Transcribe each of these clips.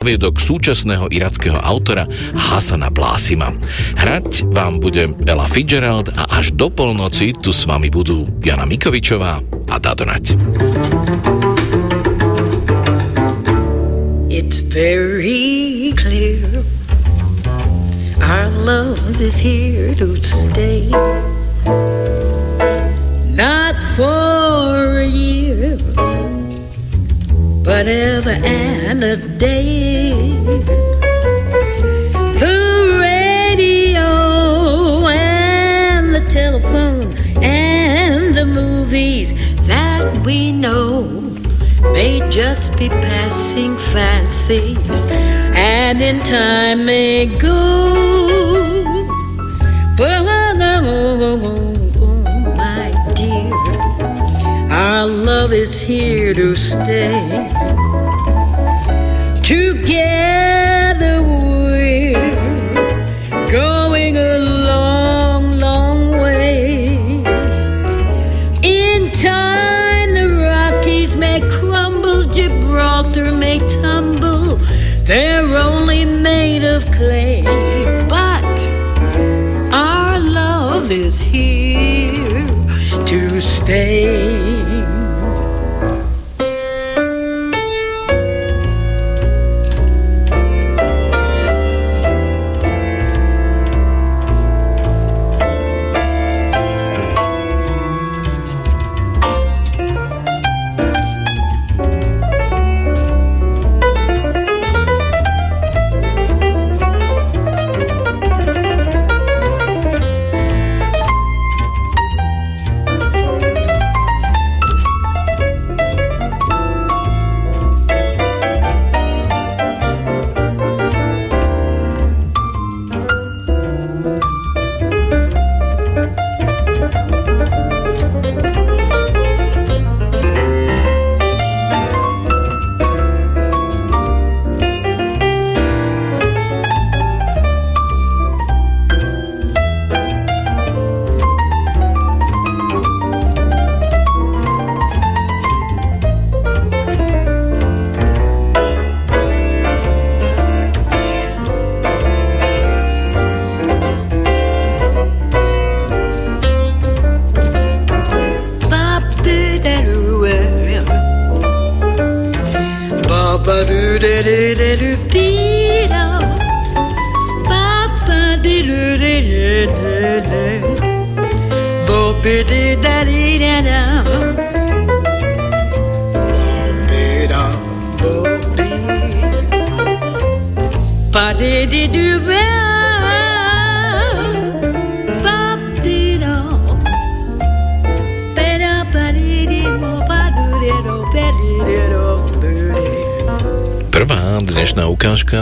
viedok súčasného irackého autora Hasana Blásima. Hrať vám bude Ella Fitzgerald a až do polnoci tu s vami budú Jana Mikovičová a Dado Nať. It's very clear Our love is here to stay Not for a year whatever and a day. The radio and the telephone and the movies that we know may just be passing fancies and in time may go. Our love is here to stay. Together we're going a long, long way. In time, the Rockies may crumble, Gibraltar may tumble. They're only made of clay. But our love is here to stay.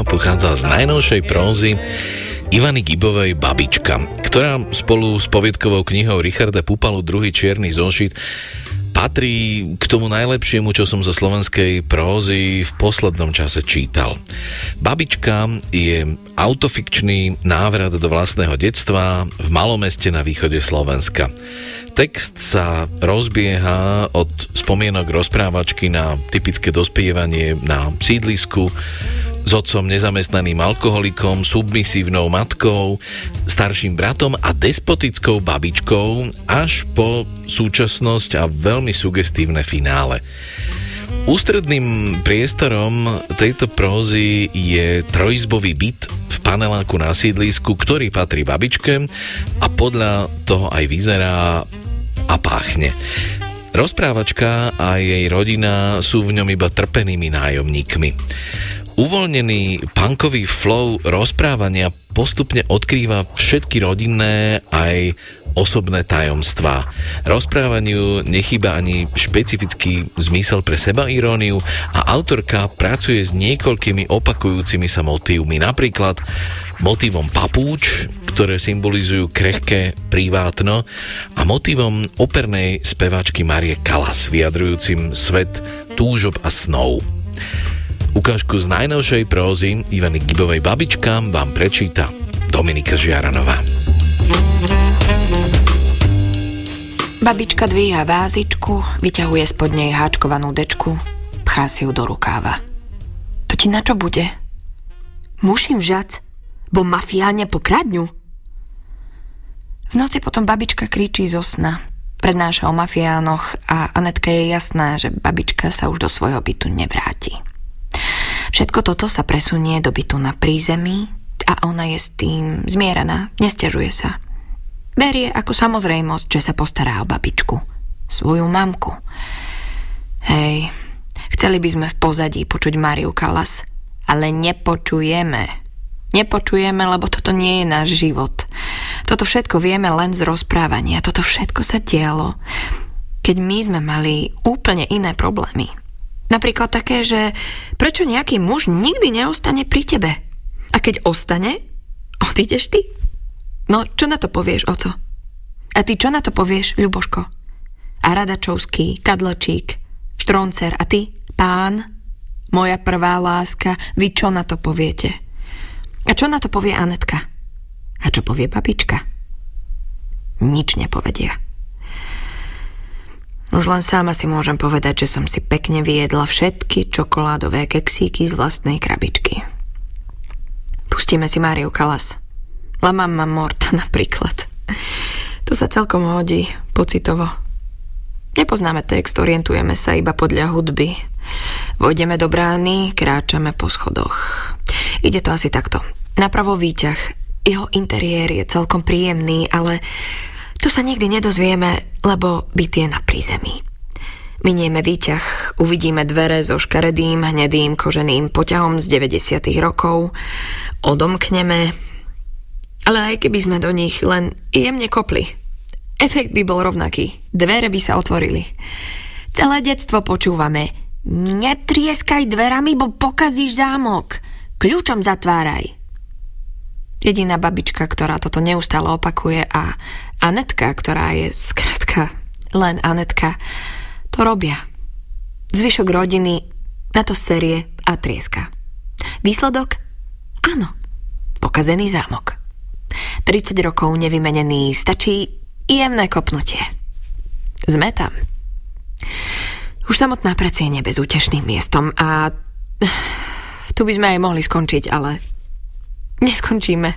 Pochádza z najnovšej prózy Ivany Gibovej Babička, ktorá spolu s poviedkovou knihou Richarda Pupalu druhý čierny zošit patrí k tomu najlepšiemu, čo som zo slovenskej prózy v poslednom čase čítal. Babička je autofikčný návrat do vlastného detstva v malomeste na východe Slovenska. Text sa rozbieha od spomienok rozprávačky na typické dospievanie na sídlisku, s otcom nezamestnaným alkoholikom, submisívnou matkou, starším bratom a despotickou babičkou až po súčasnosť a veľmi sugestívne finále. Ústredným priestorom tejto prózy je trojizbový byt v paneláku na sídlisku, ktorý patrí babičke a podľa toho aj vyzerá a páchne. Rozprávačka a jej rodina sú v ňom iba trpenými nájomníkmi. Uvoľnený punkový flow rozprávania postupne odkrýva všetky rodinné aj osobné tajomstvá. Rozprávaniu nechýba ani špecifický zmysel pre seba iróniu a autorka pracuje s niekoľkými opakujúcimi sa motívmi. Napríklad motívom papúč, ktoré symbolizujú krehké privátno a motívom opernej speváčky Marie Kalas, vyjadrujúcim svet túžob a snov. Ukážku z najnovšej prózy Ivany Gibovej Babička vám prečíta Dominika Žiaranová. Babička dvíha vázičku, vyťahuje spod nej háčkovanú dečku, pchá si ju do rukáva. To ti na čo bude? Musím žať, bo mafiáne pokradňu. V noci potom babička kričí zo sna. Prednáša o mafiánoch a Anetke je jasná, že babička sa už do svojho bytu nevráti. Všetko toto sa presunie do bytu na prízemí a ona je s tým zmierená, nestiažuje sa. Berie ako samozrejmosť, že sa postará o babičku, svoju mamku. Hej, chceli by sme v pozadí počuť Mariu Kalas, ale nepočujeme. Nepočujeme, lebo toto nie je náš život. Toto všetko vieme len z rozprávania. Toto všetko sa dialo, keď my sme mali úplne iné problémy. Napríklad také, že prečo nejaký muž nikdy neostane pri tebe? A keď ostane, odídeš ty? No, čo na to povieš, oco? A ty čo na to povieš, Ľuboško? A Radačovský, Kadločík, Štroncer a ty, pán, moja prvá láska, vy čo na to poviete? A čo na to povie Anetka? A čo povie babička? Nič nepovedia. Už len sama si môžem povedať, že som si pekne vyjedla všetky čokoládové keksíky z vlastnej krabičky. Pustíme si Máriu Kalas. La Mamma Morta napríklad. To sa celkom hodí, pocitovo. Nepoznáme text, orientujeme sa iba podľa hudby. Vojdeme do brány, kráčame po schodoch. Ide to asi takto. Napravo výťah. Jeho interiér je celkom príjemný, ale to sa nikdy nedozvieme, lebo byt je na prízemí. Minieme výťah, uvidíme dvere so škaredým, hnedým, koženým poťahom z 90. rokov, odomkneme, ale aj keby sme do nich len jemne kopli, efekt by bol rovnaký, dvere by sa otvorili. Celé detstvo počúvame, netrieskaj dverami, bo pokazíš zámok, kľúčom zatváraj. Jediná babička, ktorá toto neustále opakuje a Anetka, ktorá je skratka len Anetka, to robia. Zvyšok rodiny na to série a trieska. Výsledok? Áno, pokazený zámok. 30 rokov nevymenený, stačí jemné kopnutie. Sme tam. Už samotná prece je nebezútešným miestom a tu by sme aj mohli skončiť, ale neskončíme.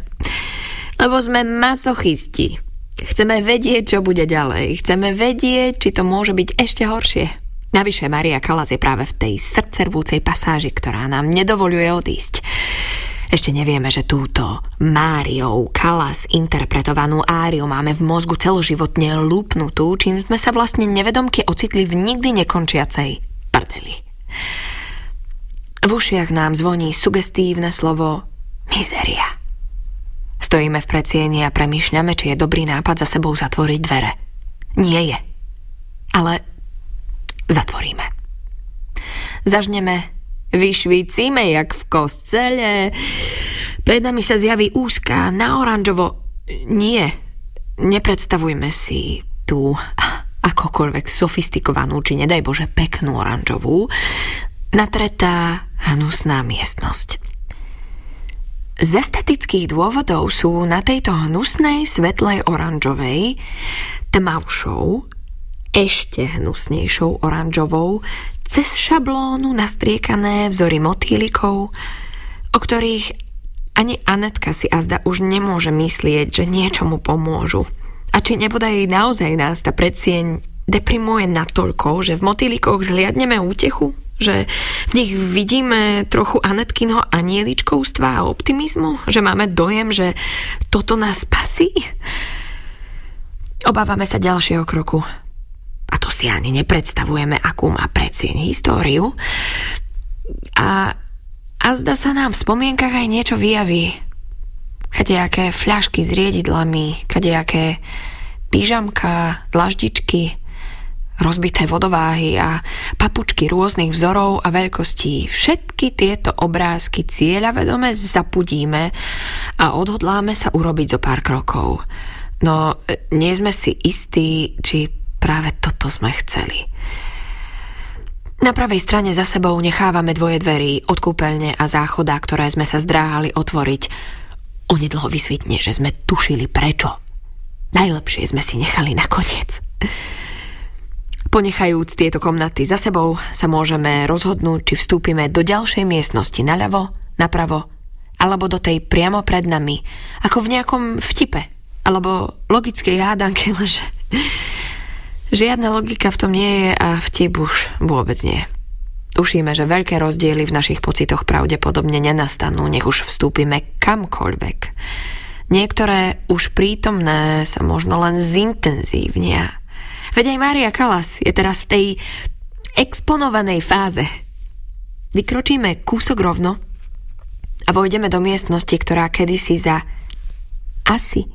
Lebo sme masochisti. Chceme vedieť, čo bude ďalej. Chceme vedieť, či to môže byť ešte horšie. Navyše Maria Kalas je práve v tej srdcervúcej pasáži, ktorá nám nedovoluje odísť. Ešte nevieme, že túto Máriou Kalas interpretovanú áriu máme v mozgu celoživotne lúpnutú, čím sme sa vlastne nevedomky ocitli v nikdy nekončiacej prdeli. V ušiach nám zvoní sugestívne slovo Mizeria. Stojíme v predsieni a premýšľame, či je dobrý nápad za sebou zatvoriť dvere. Nie je. Ale zatvoríme. Zažneme, vyšvícime jak v kostele. Pred nami sa zjaví úzká, na oranžovo... Nie, nepredstavujme si tú akokoľvek sofistikovanú, či nedaj Bože peknú oranžovú, natretá hnusná miestnosť. Z estetických dôvodov sú na tejto hnusnej svetlej oranžovej tmavšou, ešte hnusnejšou oranžovou, cez šablónu nastriekané vzory motýlikov, o ktorých ani Anetka si azda už nemôže myslieť, že niečomu pomôžu. A či nebodaj naozaj nás tá predsieň deprimuje natoľko, že v motýlikoch zhliadneme útechu? Že v nich vidíme trochu Anetkinho anieličkovstva a optimizmu? Že máme dojem, že toto nás spasí? Obávame sa ďalšieho kroku. A to si ani nepredstavujeme, akú má predsieň históriu. A, a zda sa nám v spomienkach aj niečo vyjaví. Kadejaké fľašky s riedidlami, kadejaké pyžamka, dlaždičky, rozbité vodováhy a papučky rôznych vzorov a veľkostí. Všetky tieto obrázky cieľavedome zapudíme a odhodláme sa urobiť zo pár krokov. No, nie sme si istí, či práve toto sme chceli. Na pravej strane za sebou nechávame dvoje dverí od kúpeľne a záchoda, ktoré sme sa zdráhali otvoriť. Onedlho vysvitne, že sme tušili prečo. Najlepšie sme si nechali nakoniec. Ponechajúc tieto komnaty za sebou, sa môžeme rozhodnúť, či vstúpime do ďalšej miestnosti naľavo, napravo alebo do tej priamo pred nami, ako v nejakom vtipe, alebo logickej hádanke, lenže žiadna logika v tom nie je a vtip už vôbec nie. Tušíme, že veľké rozdiely v našich pocitoch pravdepodobne nenastanú, nech už vstúpime kamkoľvek. Niektoré už prítomné sa možno len zintenzívnia. Veď aj Mária Kalas je teraz v tej exponovanej fáze. Vykročíme kúsok rovno a vojdeme do miestnosti, ktorá kedysi za asi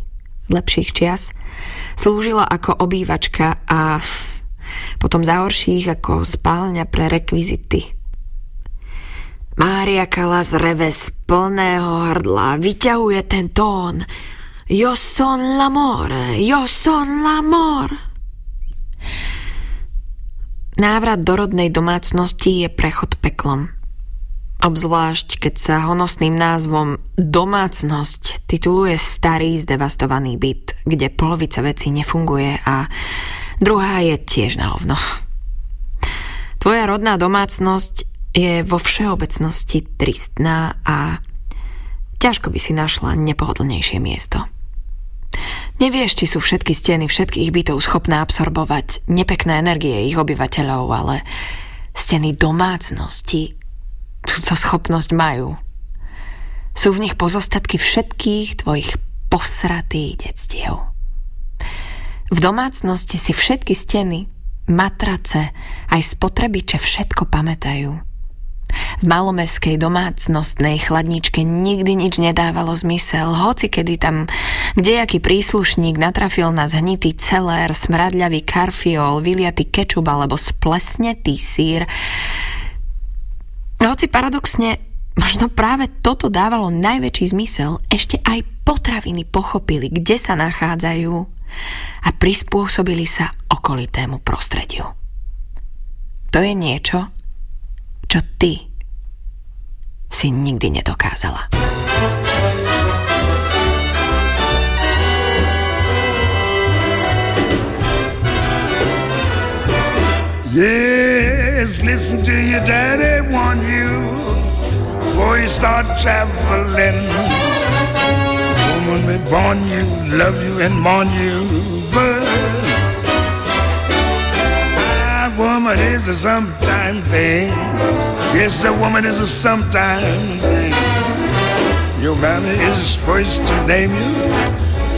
lepších čias slúžila ako obývačka a potom za horších ako spálňa pre rekvizity. Mária Kalas reve z plného hrdla, vyťahuje ten tón. Yo son l'amore, yo son l'amore. Návrat do rodnej domácnosti je prechod peklom. Obzvlášť, keď sa honosným názvom domácnosť tituluje starý zdevastovaný byt, kde polovica vecí nefunguje a druhá je tiež na ovno. Tvoja rodná domácnosť je vo všeobecnosti tristná a ťažko by si našla nepohodlnejšie miesto. Nevieš, či sú všetky steny všetkých bytov schopné absorbovať nepekné energie ich obyvateľov, ale steny domácnosti túto schopnosť majú. Sú v nich pozostatky všetkých tvojich posratých detstiev. V domácnosti si všetky steny, matrace, aj spotrebiče všetko pamätajú. V malomeskej domácnostnej chladničke nikdy nič nedávalo zmysel, hoci kedy tam kdejaký príslušník natrafil na zhnitý celér, smradľavý karfiol, vyliatý kečup alebo splesnetý sír. Hoci paradoxne Možno práve toto dávalo najväčší zmysel. Ešte aj potraviny pochopili, kde sa nachádzajú a prispôsobili sa okolitému prostrediu. To je niečo, čo ty si nikdy nedokázala. Listen to your daddy warn you before you start traveling. Woman may born you, love you, and mourn you, but a woman is a sometime thing. Yes, a woman is a sometime thing. Your mammy is first to name you,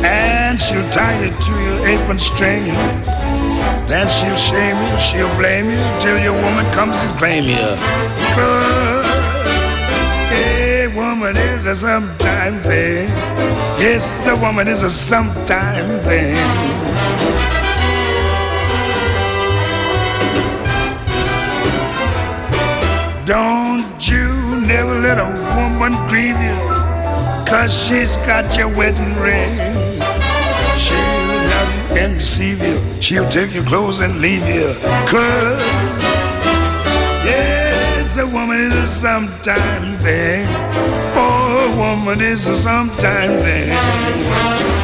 and she'll tie you to your apron string. Then she'll shame you, she'll blame you, till your woman comes and claim you. Cause a woman is a sometime thing. Yes, a woman is a sometime thing. Don't you never let a woman grieve you, cause she's got your wedding ring. She'll love you and deceive you, she'll take your clothes and leave you, cause, yes, a woman is a sometime thing. Oh, a woman is a sometime thing.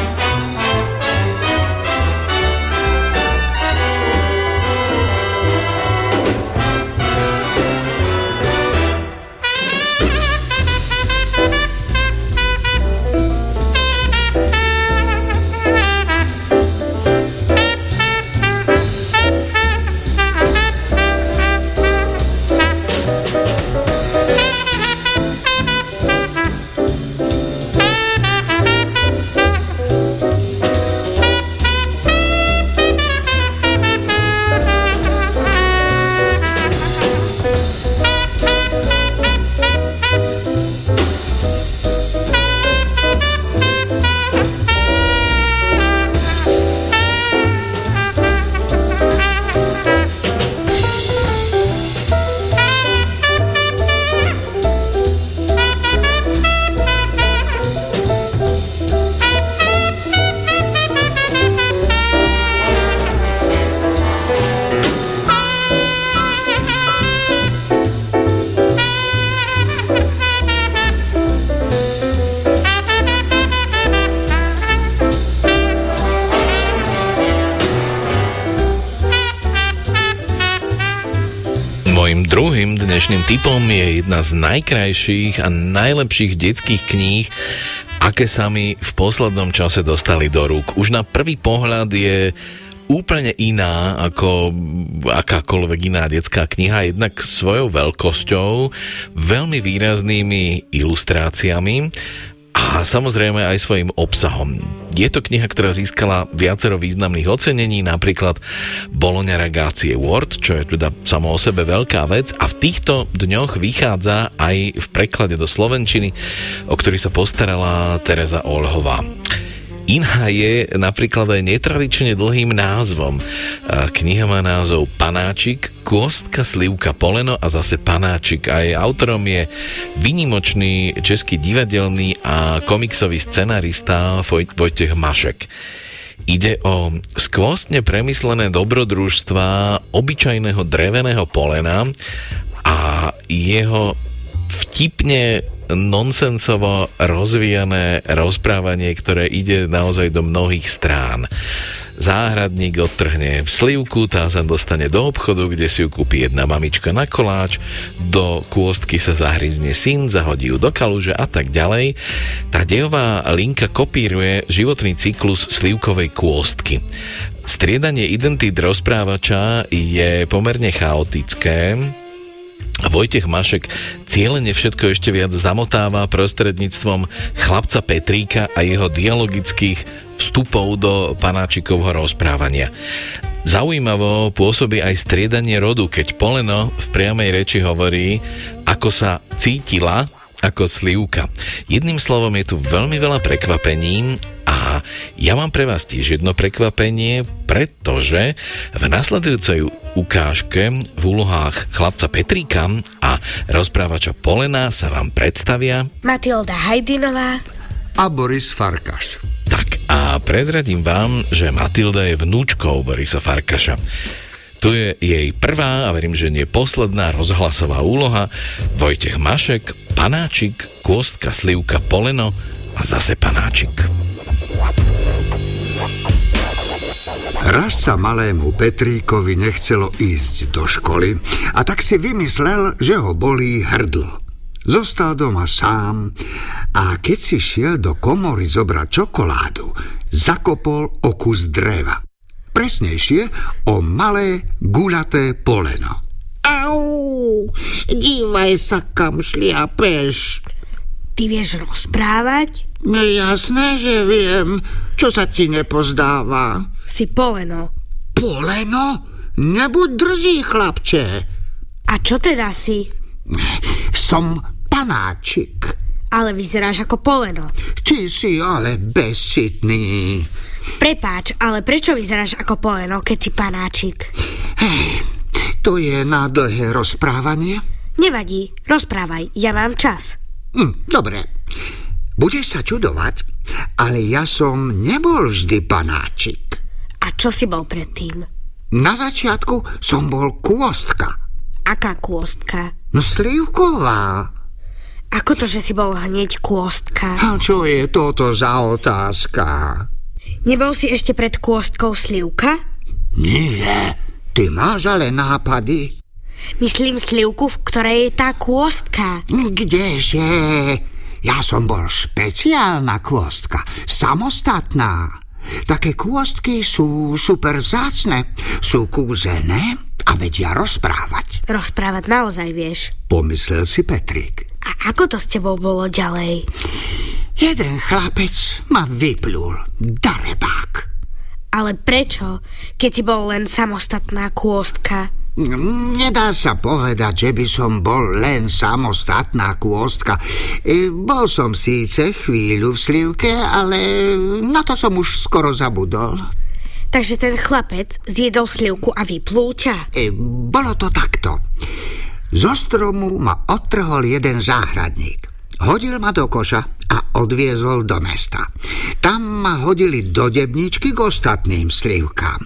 Dnešným typom je jedna z najkrajších a najlepších detských kníh, aké sa mi v poslednom čase dostali do rúk. Už na prvý pohľad je úplne iná ako akákoľvek iná detská kniha, jednak svojou veľkosťou, veľmi výraznými ilustráciami a samozrejme aj svojim obsahom. Je to kniha, ktorá získala viacero významných ocenení, napríklad Bologna Ragazzi Award, čo je teda samo o sebe veľká vec a v týchto dňoch vychádza aj v preklade do Slovenčiny, o ktorý sa postarala Teresa Olhová. Iná je napríklad aj netradične dlhým názvom. Kniha má názov Panáčik, Kôstka, Slivka, Poleno a zase Panáčik. Aj autorom je vynimočný český divadelný a komiksový scenarista Vojtech Mašek. Ide o skvostne premyslené dobrodružstva obyčajného dreveného polena a jeho vtipne nonsensovo rozvíjané rozprávanie, ktoré ide naozaj do mnohých strán. Záhradník odtrhne slivku, tá sa dostane do obchodu, kde si ju kúpi jedna mamička na koláč, do kôstky sa zahryzne syn, zahodí ju do kaluže a tak ďalej. Tá dejová linka kopíruje životný cyklus slivkovej kôstky. Striedanie identít rozprávača je pomerne chaotické, Vojtech Mašek cieľene všetko ešte viac zamotáva prostredníctvom chlapca Petríka a jeho dialogických vstupov do panáčikovho rozprávania. Zaujímavo pôsobí aj striedanie rodu, keď Poleno v priamej reči hovorí, ako sa cítila ako slivka. Jedným slovom je tu veľmi veľa prekvapení a ja mám pre vás tiež jedno prekvapenie, pretože v nasledujúcej ukážke v úlohách chlapca Petríka a rozprávača Polena sa vám predstavia Matilda Hajdinová a Boris Farkaš. Tak a prezradím vám, že Matilda je vnúčkou Borisa Farkaša. Tu je jej prvá a verím, že nie posledná rozhlasová úloha Vojtech Mašek, Panáčik, Kôstka, Slivka, Poleno a zase Panáčik. Raz sa malému Petríkovi nechcelo ísť do školy a tak si vymyslel, že ho bolí hrdlo. Zostal doma sám a keď si šiel do komory zobrať čokoládu, zakopol o kus dreva. Presnejšie o malé guľaté poleno. Au, dívaj sa, kam šliapeš. Ty vieš rozprávať? No jasné, že viem. Čo sa ti nepozdáva? Si poleno. Poleno? Nebuď drzí, chlapče. A čo teda si? Som panáčik. Ale vyzeráš ako poleno. Ty si ale bezsitný. Prepáč, ale prečo vyzeráš ako poleno, keď si panáčik? Hej, to je na dlhé rozprávanie? Nevadí, rozprávaj, ja mám čas. Hm, dobre. Budeš sa čudovať, ale ja som nebol vždy panáčik. A čo si bol predtým? Na začiatku som bol kôstka. Aká kôstka? No slivková. Ako to, že si bol hneď kôstka? A čo je toto za otázka? Nebol si ešte pred kôstkou slivka? Nie, ty máš ale nápady. Myslím slivku, v ktorej je tá kôstka. Kdeže? Ja som bol špeciálna kôstka, samostatná. Také kôstky sú super zácne, sú kúzené a vedia rozprávať. Rozprávať naozaj vieš. Pomyslel si Petrík. A ako to s tebou bolo ďalej? Jeden chlapec ma vyplul, darebák. Ale prečo, keď si bol len samostatná kôstka? Nedá sa povedať, že by som bol len samostatná kôstka. E, bol som síce chvíľu v slivke, ale na to som už skoro zabudol. Takže ten chlapec zjedol slivku a vyplul ťa? E, bolo to takto. Zo stromu ma odtrhol jeden záhradník. Hodil ma do koša a odviezol do mesta. Tam ma hodili do debničky k ostatným slivkám.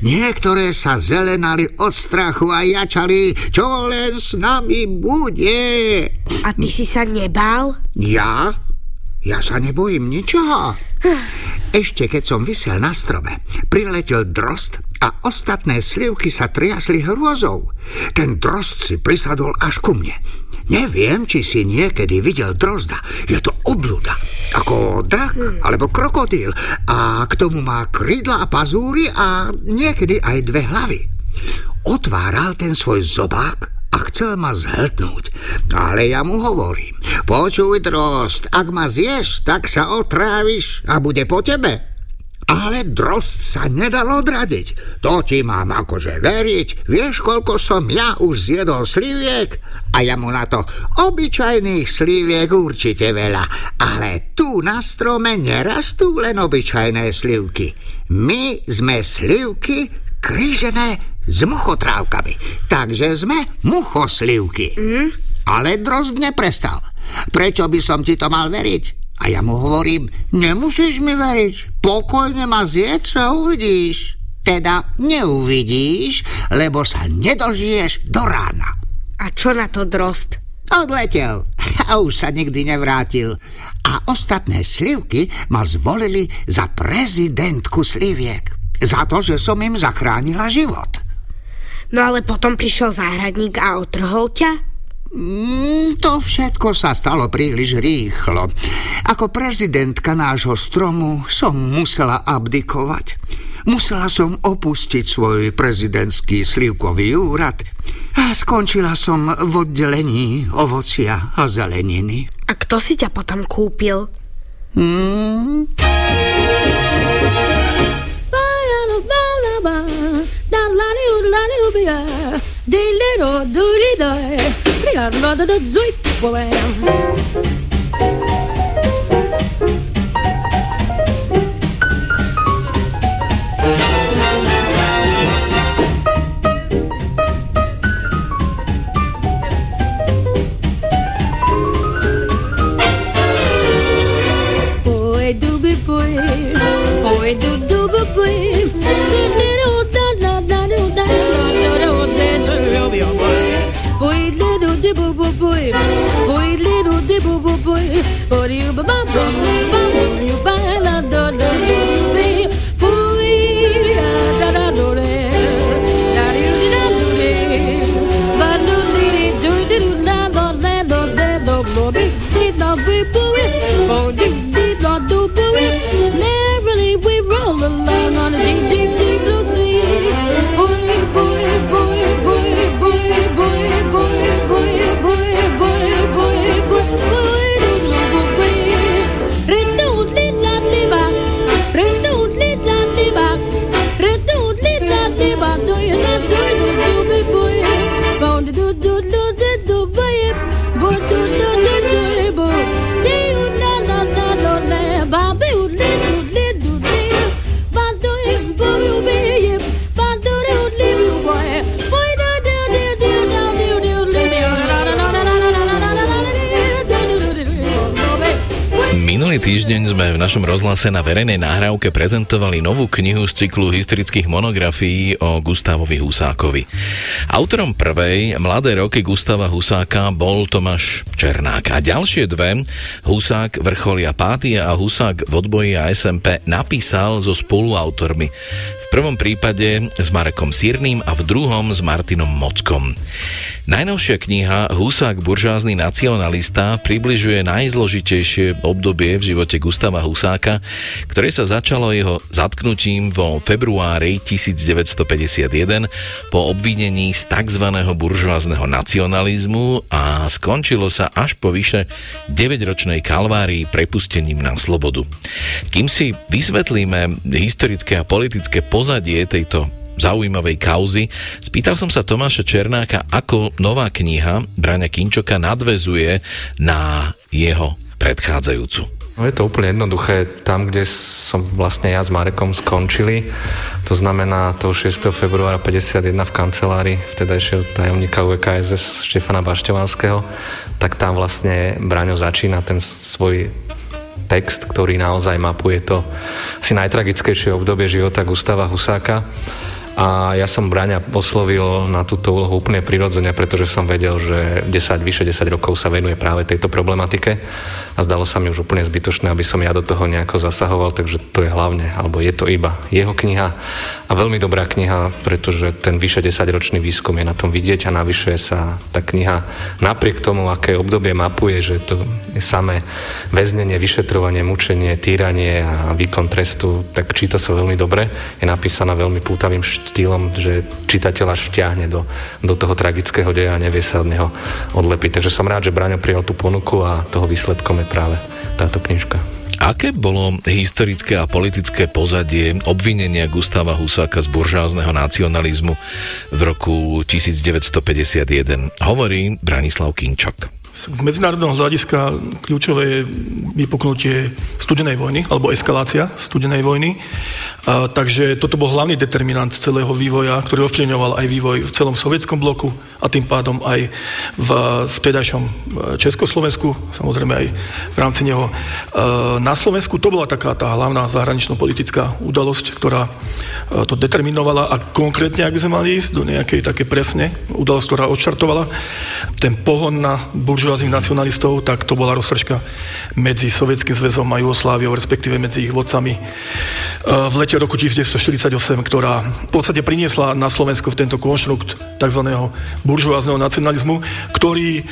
Niektoré sa zelenali od strachu a jačali, čo len s nami bude. A ty si sa nebál? Ja? Ja sa nebojím ničoho. Ešte keď som vysel na strome, priletel drost a ostatné slivky sa triasli hrôzou. Ten drost si prisadol až ku mne. Neviem, či si niekedy videl drozda. Je to obluda, ako drak alebo krokodíl a k tomu má krídla a pazúry a niekedy aj dve hlavy. Otváral ten svoj zobák a chcel ma zhltnúť. Ale ja mu hovorím, počuj drost, ak ma zješ, tak sa otráviš a bude po tebe. Ale drost sa nedal odradiť. To ti mám akože veriť. Vieš, koľko som ja už zjedol sliviek? A ja mu na to obyčajných sliviek určite veľa. Ale tu na strome nerastú len obyčajné slivky. My sme slivky krížené s muchotrávkami. Takže sme muchoslivky. Mm. Ale drozd neprestal. Prečo by som ti to mal veriť? A ja mu hovorím, nemusíš mi veriť, pokojne ma zjedz a uvidíš. Teda neuvidíš, lebo sa nedožiješ do rána. A čo na to drost? Odletel a už sa nikdy nevrátil. A ostatné slivky ma zvolili za prezidentku sliviek. Za to, že som im zachránila život. No ale potom prišiel záhradník a otrhol ťa? Mm, to všetko sa stalo príliš rýchlo. Ako prezidentka nášho stromu som musela abdikovať. Musela som opustiť svoj prezidentský slivkový úrad a skončila som v oddelení ovocia a zeleniny. A kto si ťa potom kúpil? Obrigado, nota do 18. rozhlase na verejnej nahrávke prezentovali novú knihu z cyklu historických monografií o Gustavovi Husákovi. Autorom prvej, Mladé roky Gustava Husáka, bol Tomáš Černák. A ďalšie dve, Husák, Vrcholia Pátia a Husák v odboji a SMP, napísal so spoluautormi prvom prípade s Marekom Sírným a v druhom s Martinom Mockom. Najnovšia kniha Husák buržázny nacionalista približuje najzložitejšie obdobie v živote Gustava Husáka, ktoré sa začalo jeho zatknutím vo februári 1951 po obvinení z tzv. buržázneho nacionalizmu a skončilo sa až po vyše 9-ročnej kalvárii prepustením na slobodu. Kým si vysvetlíme historické a politické pozadie tejto zaujímavej kauzy. Spýtal som sa Tomáša Černáka, ako nová kniha Braňa Kinčoka nadvezuje na jeho predchádzajúcu. No je to úplne jednoduché. Tam, kde som vlastne ja s Marekom skončili, to znamená to 6. februára 51 v kancelárii vtedajšieho tajomníka UKSS Štefana Bašťovanského, tak tam vlastne Braňo začína ten svoj text, ktorý naozaj mapuje to asi najtragickejšie obdobie života Gustava Husáka. A ja som Braňa oslovil na túto úlohu úplne prirodzene, pretože som vedel, že 10, vyše 10 rokov sa venuje práve tejto problematike. A zdalo sa mi už úplne zbytočné, aby som ja do toho nejako zasahoval, takže to je hlavne, alebo je to iba jeho kniha a veľmi dobrá kniha, pretože ten vyše 10-ročný výskum je na tom vidieť a navyšuje sa tá kniha napriek tomu, aké obdobie mapuje, že to je samé väznenie, vyšetrovanie, mučenie, týranie a výkon trestu, tak číta sa veľmi dobre. Je napísaná veľmi pútavým štýlom, že čitateľ až vťahne do, do toho tragického deja a nevie sa od neho odlepiť. Takže som rád, že Braňo prijal tú ponuku a toho výsledkom je práve táto knižka. Aké bolo historické a politické pozadie obvinenia Gustava Husáka z buržázneho nacionalizmu v roku 1951? Hovorí Branislav Kinčok. Z medzinárodného hľadiska kľúčové je vypuknutie studenej vojny, alebo eskalácia studenej vojny. A, takže toto bol hlavný determinant celého vývoja, ktorý ovplyvňoval aj vývoj v celom sovietskom bloku a tým pádom aj v vtedajšom e, Československu, samozrejme aj v rámci neho. E, na Slovensku to bola taká tá hlavná zahranično-politická udalosť, ktorá e, to determinovala a konkrétne, ak by sme mali ísť do nejakej také presne udalosť, ktorá odštartovala ten pohon na buržoáznych nacionalistov, tak to bola roztržka medzi Sovietským zväzom a Jugosláviou, respektíve medzi ich vodcami e, v lete roku 1948, ktorá v podstate priniesla na Slovensku v tento konštrukt tzv. buržoázneho nacionalizmu, ktorý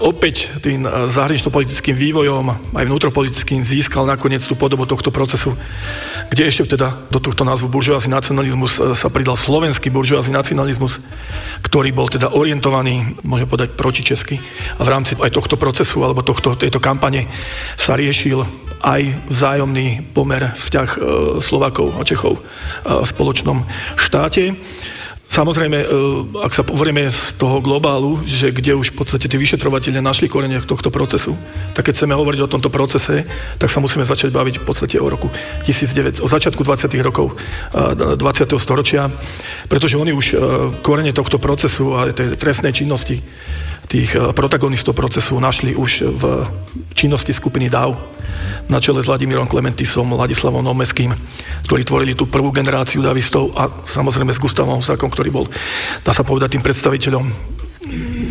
opäť tým e, zahranično-politickým vývojom, aj vnútropolitickým, získal nakoniec tú podobu tohto procesu, kde ešte teda do tohto názvu buržoázny nacionalizmus e, sa pridal slovenský buržoázny nacionalizmus, ktorý bol teda orientovaný, môžem povedať, proti Česky. A v rámci aj tohto procesu alebo tohto, tejto kampane sa riešil aj vzájomný pomer vzťah Slovakov a Čechov v spoločnom štáte. Samozrejme, e, ak sa povrieme z toho globálu, že kde už v podstate tí vyšetrovateľe našli korene tohto procesu, tak keď chceme hovoriť o tomto procese, tak sa musíme začať baviť v podstate o roku 1900, o začiatku 20. rokov 20. E, storočia, pretože oni už e, korene tohto procesu a tej trestnej činnosti tých protagonistov procesu našli už v činnosti skupiny DAO na čele s Vladimírom Klementisom, Ladislavom Nomeským, ktorí tvorili tú prvú generáciu davistov a samozrejme s Gustavom Husákom, ktorý bol, dá sa povedať, tým predstaviteľom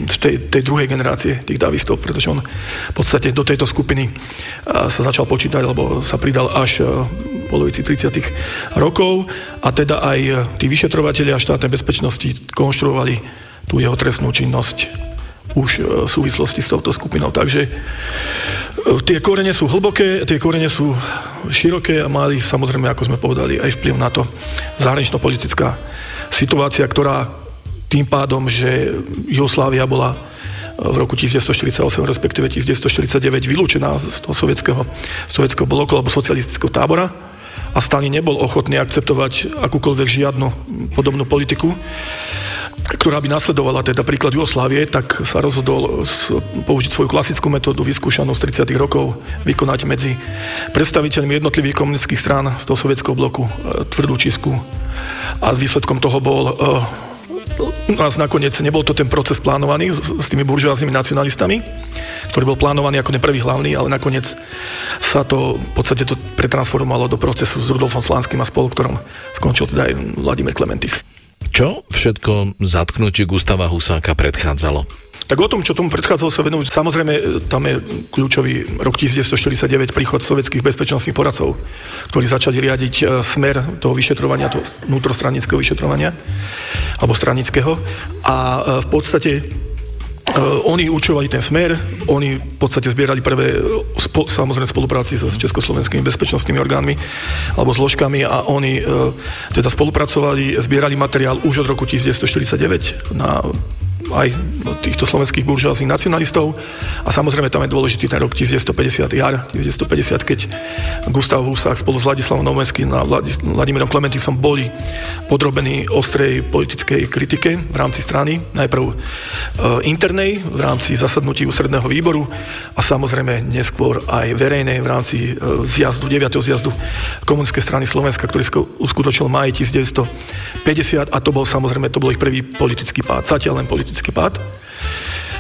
tej, tej druhej generácie tých davistov, pretože on v podstate do tejto skupiny sa začal počítať, alebo sa pridal až v polovici 30. rokov a teda aj tí vyšetrovateľia štátnej bezpečnosti konštruovali tú jeho trestnú činnosť už e, v súvislosti s touto skupinou. Takže e, tie korene sú hlboké, tie korene sú široké a mali samozrejme, ako sme povedali, aj vplyv na to zahranično-politická situácia, ktorá tým pádom, že Jugoslávia bola v roku 1948, respektíve 1949 vylúčená z toho sovietského, sovietského bloku alebo socialistického tábora a Stalin nebol ochotný akceptovať akúkoľvek žiadnu podobnú politiku ktorá by nasledovala teda príklad Jugoslávie, tak sa rozhodol použiť svoju klasickú metódu vyskúšanú z 30. rokov, vykonať medzi predstaviteľmi jednotlivých komunistických strán z toho sovietského bloku e, tvrdú čisku. A výsledkom toho bol e, nás nakoniec nebol to ten proces plánovaný s, s tými buržoáznymi nacionalistami, ktorý bol plánovaný ako ten prvý hlavný, ale nakoniec sa to v podstate to pretransformovalo do procesu s Rudolfom Slánským a spolu, ktorom skončil teda aj Vladimír Klementis. Čo všetko zatknutie Gustava Husáka predchádzalo? Tak o tom, čo tomu predchádzalo sa venujú, samozrejme, e, tam je kľúčový rok 1949, príchod sovietských bezpečnostných poradcov, ktorí začali riadiť e, smer toho vyšetrovania, toho vnútrostranického vyšetrovania, alebo stranického. A e, v podstate oni určovali ten smer, oni v podstate zbierali prvé, spo, samozrejme spolupráci s československými bezpečnostnými orgánmi alebo zložkami a oni uh, teda spolupracovali, zbierali materiál už od roku 1949 na aj týchto slovenských buržoáznych nacionalistov. A samozrejme tam je dôležitý ten rok 1950, jar 1950, keď Gustav Husák spolu s Vladislavom Noveským a Vladimírom Klementisom boli podrobení ostrej politickej kritike v rámci strany. Najprv e, internej v rámci zasadnutí ústredného výboru a samozrejme neskôr aj verejnej v rámci e, zjazdu, 9. zjazdu komunistickej strany Slovenska, ktorý v maji 1950 a to bol samozrejme, to bol ich prvý politický pád, zatiaľ len politický dramatický pád.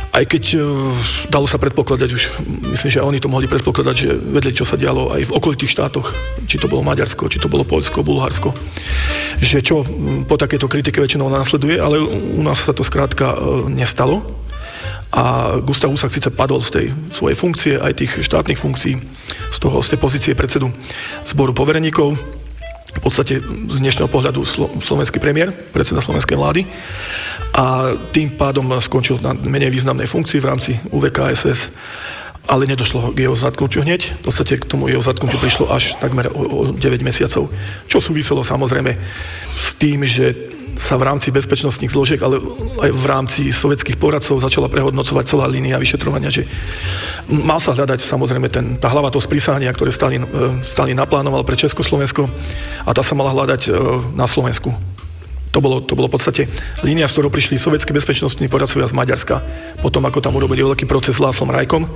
Aj keď uh, dalo sa predpokladať už, myslím, že oni to mohli predpokladať, že vedeli, čo sa dialo aj v okolitých štátoch, či to bolo Maďarsko, či to bolo Poľsko, Bulharsko, že čo po takéto kritike väčšinou následuje, ale u nás sa to skrátka uh, nestalo. a Gustav Husák síce padol z tej svojej funkcie, aj tých štátnych funkcií, z, toho, z tej pozície predsedu zboru povereníkov, v podstate z dnešného pohľadu slo- slovenský premiér, predseda slovenskej vlády. A tým pádom skončil na menej významnej funkcii v rámci UVKSS ale nedošlo k jeho zatknutiu hneď. V podstate k tomu jeho zatknutiu prišlo až takmer o, o 9 mesiacov, čo súviselo samozrejme s tým, že sa v rámci bezpečnostných zložiek, ale aj v rámci sovietských poradcov začala prehodnocovať celá línia vyšetrovania, že mal sa hľadať samozrejme ten, tá hlava toho sprísahania, ktoré Stalin, e, Stalin naplánoval pre Československo a tá sa mala hľadať e, na Slovensku. To bolo, to bolo v podstate línia, s ktorou prišli sovietskí bezpečnostní poradcovia z Maďarska. Potom, ako tam urobili veľký proces s Láslom Rajkom.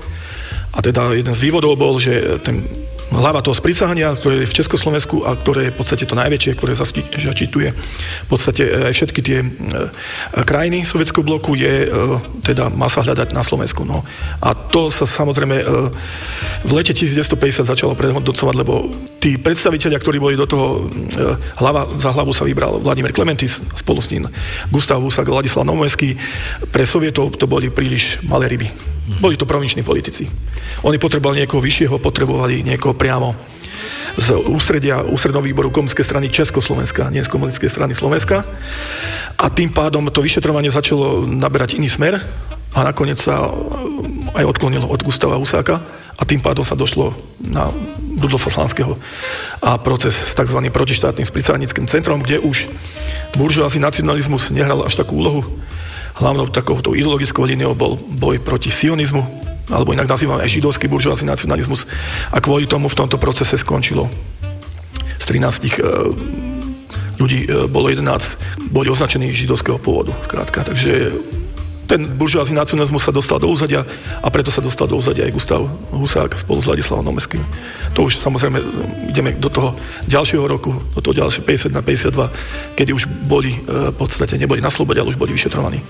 A teda jeden z vývodov bol, že ten hlava toho sprísahania, ktoré je v Československu a ktoré je v podstate to najväčšie, ktoré začituje v podstate e, aj všetky tie e, krajiny sovietského bloku, je, e, teda má sa hľadať na Slovensku. No. A to sa samozrejme v lete 1950 začalo prehodnocovať, lebo tí predstaviteľia, ktorí boli do toho, hlava, za hlavu sa vybral Vladimír Klementis, spolu s ním Gustav Husak, Vladislav Novomenský, pre Sovietov to boli príliš malé ryby. Boli to provinční politici. Oni potrebovali niekoho vyššieho, potrebovali niekoho priamo z ústredia, ústredného výboru komunistickej strany Československa, nie z komunistickej strany Slovenska. A tým pádom to vyšetrovanie začalo naberať iný smer a nakoniec sa aj odklonilo od Gustava Husáka a tým pádom sa došlo na Rudolfa Slanského a proces s tzv. protištátnym spricárnickým centrom, kde už buržoázny nacionalizmus nehral až takú úlohu hlavnou takouto ideologickou líniou bol boj proti sionizmu, alebo inak nazývame aj židovský buržoázny nacionalizmus a kvôli tomu v tomto procese skončilo z 13 e, ľudí e, bolo 11, boli označení židovského pôvodu, skrátka. Takže ten buržoázny nacionalizmus sa dostal do úzadia a preto sa dostal do úzadia aj Gustav Husák spolu s Ladislavom Nomeským. To už samozrejme ideme do toho ďalšieho roku, do toho ďalšieho 50 na 52, kedy už boli e, v podstate, neboli na slobode, ale už boli vyšetrovaní.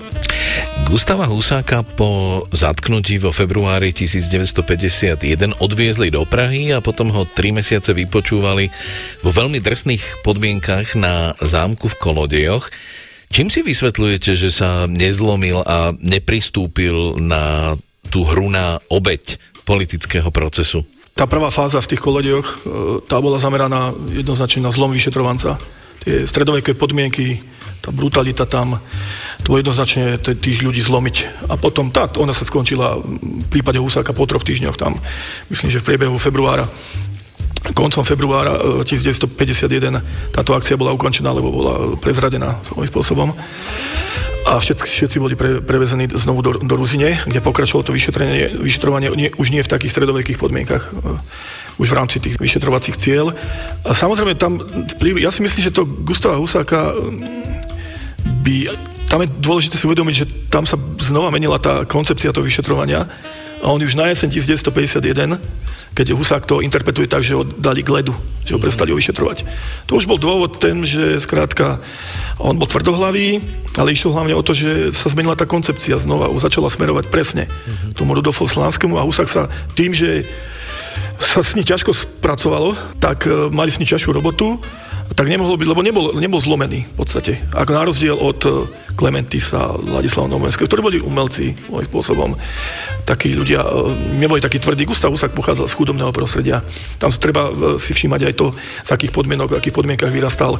Gustava Husáka po zatknutí vo februári 1951 odviezli do Prahy a potom ho tri mesiace vypočúvali vo veľmi drsných podmienkach na zámku v Kolodejoch. Čím si vysvetľujete, že sa nezlomil a nepristúpil na tú hru na obeď politického procesu? Tá prvá fáza v tých kolodejoch, e, tá bola zameraná jednoznačne na zlom vyšetrovanca. Tie stredoveké podmienky, tá brutalita tam, to bolo jednoznačne tých ľudí zlomiť. A potom tá, ona sa skončila v prípade Husáka po troch týždňoch tam, myslím, že v priebehu februára koncom februára 1951 e, táto akcia bola ukončená, lebo bola prezradená svojím spôsobom. A všetci, všetci boli pre, prevezení znovu do, do Ruzine, kde pokračovalo to vyšetrovanie, vyšetrovanie nie, už nie v takých stredovekých podmienkach, e, už v rámci tých vyšetrovacích cieľ. A samozrejme tam, ja si myslím, že to Gustava Husáka by, tam je dôležité si uvedomiť, že tam sa znova menila tá koncepcia toho vyšetrovania a on už na jeseň 1951 keď Husák to interpretuje tak, že ho dali k ledu, že ho prestali ho vyšetrovať. To už bol dôvod ten, že skrátka on bol tvrdohlavý, ale išlo hlavne o to, že sa zmenila tá koncepcia znova, už začala smerovať presne tomu Rudolfu Slánskemu a Husák sa tým, že sa s ní ťažko spracovalo, tak e, mali s ní ťažšiu robotu, tak nemohol byť, lebo nebol, nebol zlomený v podstate. Ako na rozdiel od e, Klementisa, Ladislava Novomenského, ktorí boli umelci svojím spôsobom. Takí ľudia, e, neboli takí tvrdí. Gustav Husak pochádzal z chudobného prostredia. Tam treba si všímať aj to, z akých podmienok, v akých podmienkach vyrastal.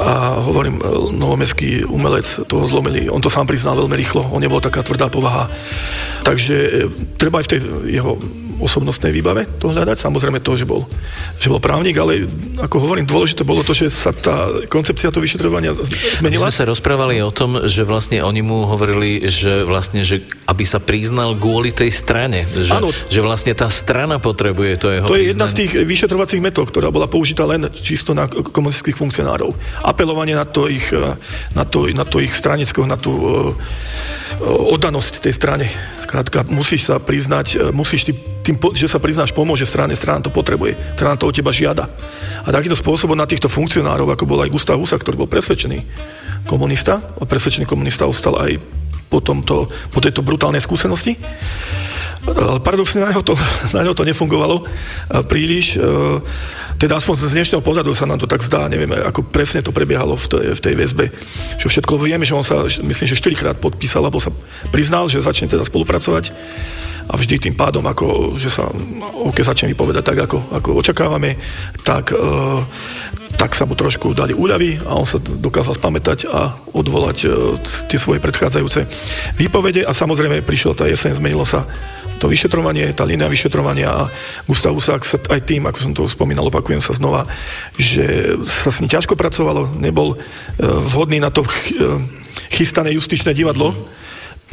A hovorím, novomestský umelec toho zlomili. On to sám priznal veľmi rýchlo. On nebol taká tvrdá povaha. Takže treba aj v tej jeho osobnostnej výbave to hľadať. Samozrejme to, že bol, že bol právnik, ale ako hovorím, dôležité bolo to, že sa tá koncepcia toho vyšetrovania zmenila. My sme sa rozprávali o tom, že vlastne oni mu hovorili, že vlastne, že aby sa priznal kvôli tej strane. Že, ano, že vlastne tá strana potrebuje to jeho To je jedna z tých vyšetrovacích metód, ktorá bola použitá len čisto na komunistických funkcionárov. Apelovanie na to ich, na to, na to ich stranického, na tú oddanosť tej strane. Skrátka, musíš sa priznať, musíš ty tým, že sa priznáš, pomôže strane, strana to potrebuje, strana to od teba žiada. A takýmto spôsobom na týchto funkcionárov, ako bol aj Gustav Husa, ktorý bol presvedčený komunista, a presvedčený komunista ostal aj po, tomto, po tejto brutálnej skúsenosti, Ale paradoxne na neho to, na neho to nefungovalo príliš. Teda aspoň z dnešného pohľadu sa nám to tak zdá, nevieme, ako presne to prebiehalo v tej, v tej väzbe. Čo všetko vieme, že on sa, myslím, že 4 krát podpísal, alebo sa priznal, že začne teda spolupracovať a vždy tým pádom, ako, že sa OK začne vypovedať tak, ako, ako očakávame, tak, e, tak sa mu trošku dali úľavy a on sa dokázal spamätať a odvolať e, tie svoje predchádzajúce výpovede. A samozrejme prišiel tá jeseň, zmenilo sa to vyšetrovanie, tá línia vyšetrovania a Gustav Husák sa aj tým, ako som to spomínal, opakujem sa znova, že sa s ním ťažko pracovalo, nebol e, vhodný na to chystané justičné divadlo,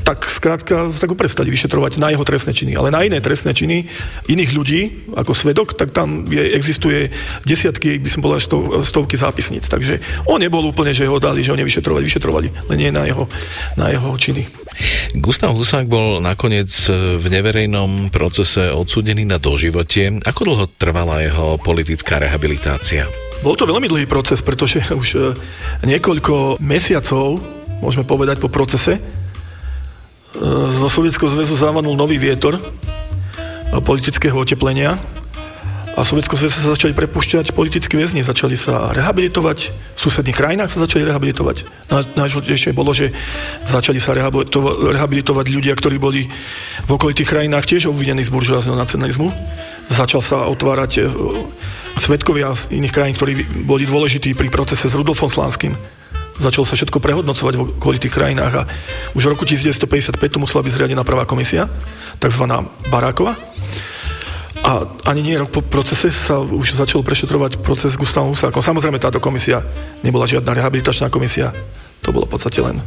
tak skrátka tak ho prestali vyšetrovať na jeho trestné činy. Ale na iné trestné činy iných ľudí, ako svedok, tak tam je, existuje desiatky, by som povedal, stov, stovky zápisníc. Takže on nebol úplne, že ho dali, že ho nevyšetrovali, vyšetrovali, len nie na jeho, na jeho činy. Gustav Husák bol nakoniec v neverejnom procese odsúdený na doživotie. Ako dlho trvala jeho politická rehabilitácia? Bol to veľmi dlhý proces, pretože už e, niekoľko mesiacov, môžeme povedať, po procese, zo Sovietskeho zväzu zavanul nový vietor politického oteplenia a v Sovietskom zväze sa začali prepušťať politickí väzni, začali sa rehabilitovať, v susedných krajinách sa začali rehabilitovať. Najdôležitejšie bolo, že začali sa rehabilitovať ľudia, ktorí boli v okolitých krajinách tiež obvinení z buržoázneho nacionalizmu. Začal sa otvárať e, svetkovia z iných krajín, ktorí boli dôležití pri procese s Rudolfom Slánskym začalo sa všetko prehodnocovať v okolitých krajinách a už v roku 1955 tu musela byť zriadená prvá komisia, takzvaná Barákova. A ani nie rok po procese sa už začal prešetrovať proces Gustavom Husákom. Samozrejme, táto komisia nebola žiadna rehabilitačná komisia. To bolo v podstate len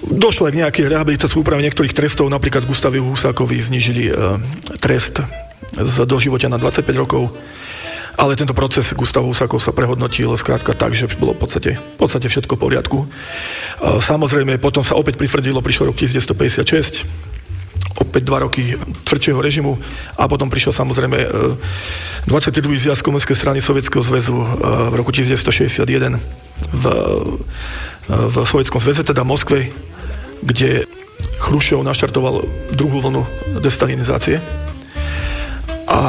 Došlo aj k nejakej rehabilitácii úpravy niektorých trestov, napríklad Gustavu Husákovi znižili e, trest z doživotia na 25 rokov ale tento proces Gustav Husakov sa prehodnotil skrátka tak, že bolo v podstate, v podstate všetko v poriadku. Samozrejme, potom sa opäť pritvrdilo, prišiel rok 1956, opäť dva roky tvrdšieho režimu a potom prišiel samozrejme 22. E, zjazd komunistickej strany Sovietskeho zväzu e, v roku 1961 v, e, v Sovietskom zväze, teda Moskve, kde Chrušov naštartoval druhú vlnu destalinizácie a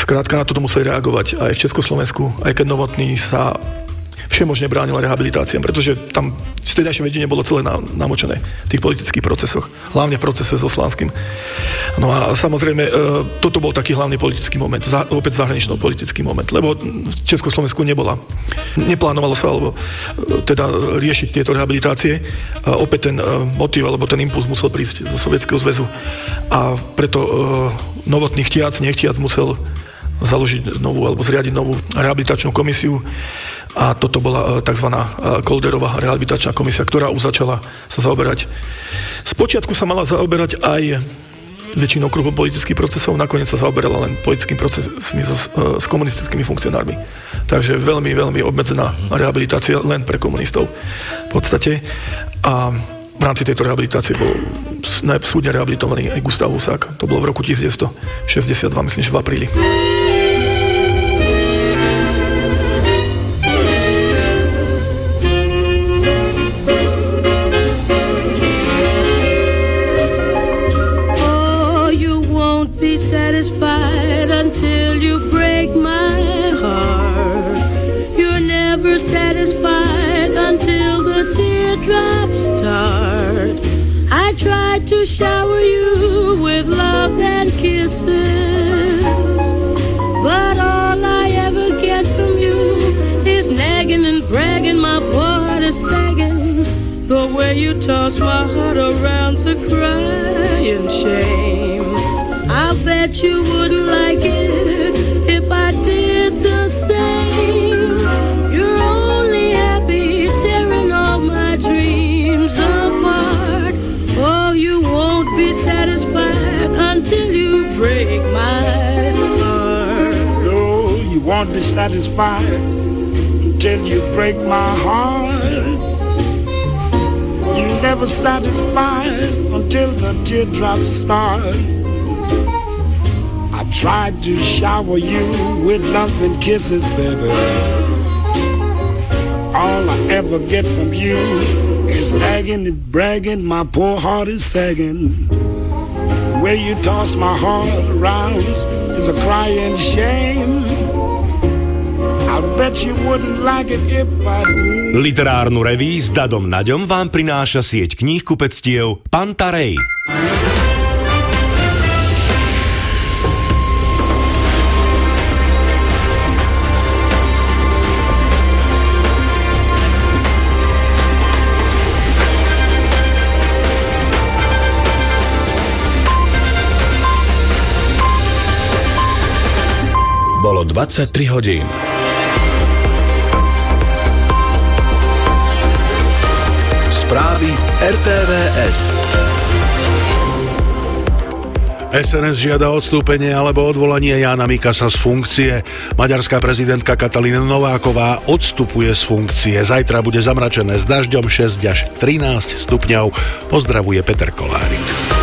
Skrátka na toto museli reagovať aj v Československu, aj keď Novotný sa všemožne bránil rehabilitáciám, pretože tam vtedajšie vedenie bolo celé namočené v tých politických procesoch, hlavne v procese so Slánskym. No a samozrejme, e, toto bol taký hlavný politický moment, opäť zahranično politický moment, lebo v Československu nebola. Neplánovalo sa, alebo e, teda riešiť tieto rehabilitácie. A opäť ten e, motiv, alebo ten impuls musel prísť zo Sovietskeho zväzu. A preto novotný chtiac, nechtiac musel založiť novú alebo zriadiť novú rehabilitačnú komisiu a toto bola e, tzv. E, Kolderová rehabilitačná komisia, ktorá už začala sa zaoberať. Spočiatku sa mala zaoberať aj väčšinou kruhom politických procesov, nakoniec sa zaoberala len politickými procesmi so, e, s komunistickými funkcionármi. Takže veľmi, veľmi obmedzená rehabilitácia len pre komunistov v podstate. A v rámci tejto rehabilitácie bol súdne rehabilitovaný aj Gustav Husák. To bolo v roku 1962, myslím, že v apríli. To shower you with love and kisses. But all I ever get from you is nagging and bragging, my heart is sagging. The way you toss my heart around to crying shame. I bet you wouldn't like it if I did the same. Won't be satisfied until you break my heart. You never satisfied until the teardrops start. I tried to shower you with love and kisses, baby. All I ever get from you is nagging and bragging. My poor heart is sagging. The way you toss my heart around is a crying shame. Literárnu reví s Dadom Naďom vám prináša sieť kníh kupectiev Pantarej. Bolo 23 hodín. Správy RTVS. SNS žiada odstúpenie alebo odvolanie Jána Mikasa z funkcie. Maďarská prezidentka Katalína Nováková odstupuje z funkcie. Zajtra bude zamračené s dažďom 6 až 13 stupňov. Pozdravuje Peter Kolárik.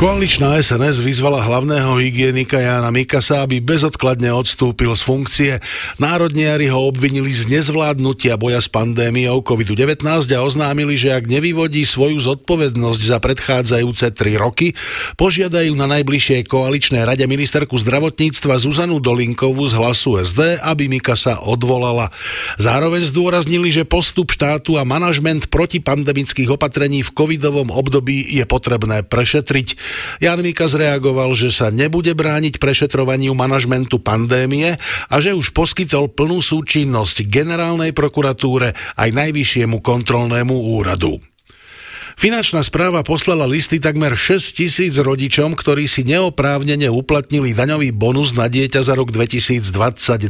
Koaličná SNS vyzvala hlavného hygienika Jana Mikasa, aby bezodkladne odstúpil z funkcie. Národniari ho obvinili z nezvládnutia boja s pandémiou COVID-19 a oznámili, že ak nevyvodí svoju zodpovednosť za predchádzajúce tri roky, požiadajú na najbližšej koaličnej rade ministerku zdravotníctva Zuzanu Dolinkovú z hlasu SD, aby Mikasa odvolala. Zároveň zdôraznili, že postup štátu a manažment protipandemických opatrení v covidovom období je potrebné prešetriť. Jan Mika zreagoval, že sa nebude brániť prešetrovaniu manažmentu pandémie a že už poskytol plnú súčinnosť generálnej prokuratúre aj najvyššiemu kontrolnému úradu. Finančná správa poslala listy takmer 6 tisíc rodičom, ktorí si neoprávnene uplatnili daňový bonus na dieťa za rok 2022,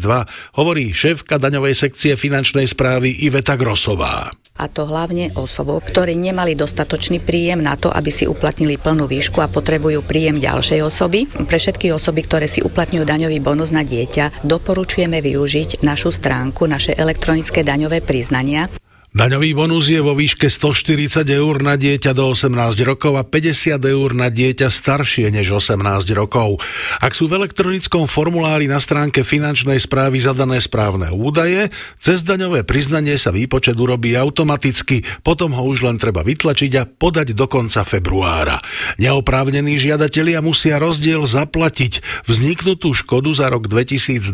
hovorí šéfka daňovej sekcie finančnej správy Iveta Grosová a to hlavne osobou, ktorí nemali dostatočný príjem na to, aby si uplatnili plnú výšku a potrebujú príjem ďalšej osoby. Pre všetky osoby, ktoré si uplatňujú daňový bonus na dieťa, doporučujeme využiť našu stránku, naše elektronické daňové priznania. Daňový bonus je vo výške 140 eur na dieťa do 18 rokov a 50 eur na dieťa staršie než 18 rokov. Ak sú v elektronickom formulári na stránke finančnej správy zadané správne údaje, cez daňové priznanie sa výpočet urobí automaticky, potom ho už len treba vytlačiť a podať do konca februára. Neoprávnení žiadatelia musia rozdiel zaplatiť. Vzniknutú škodu za rok 2022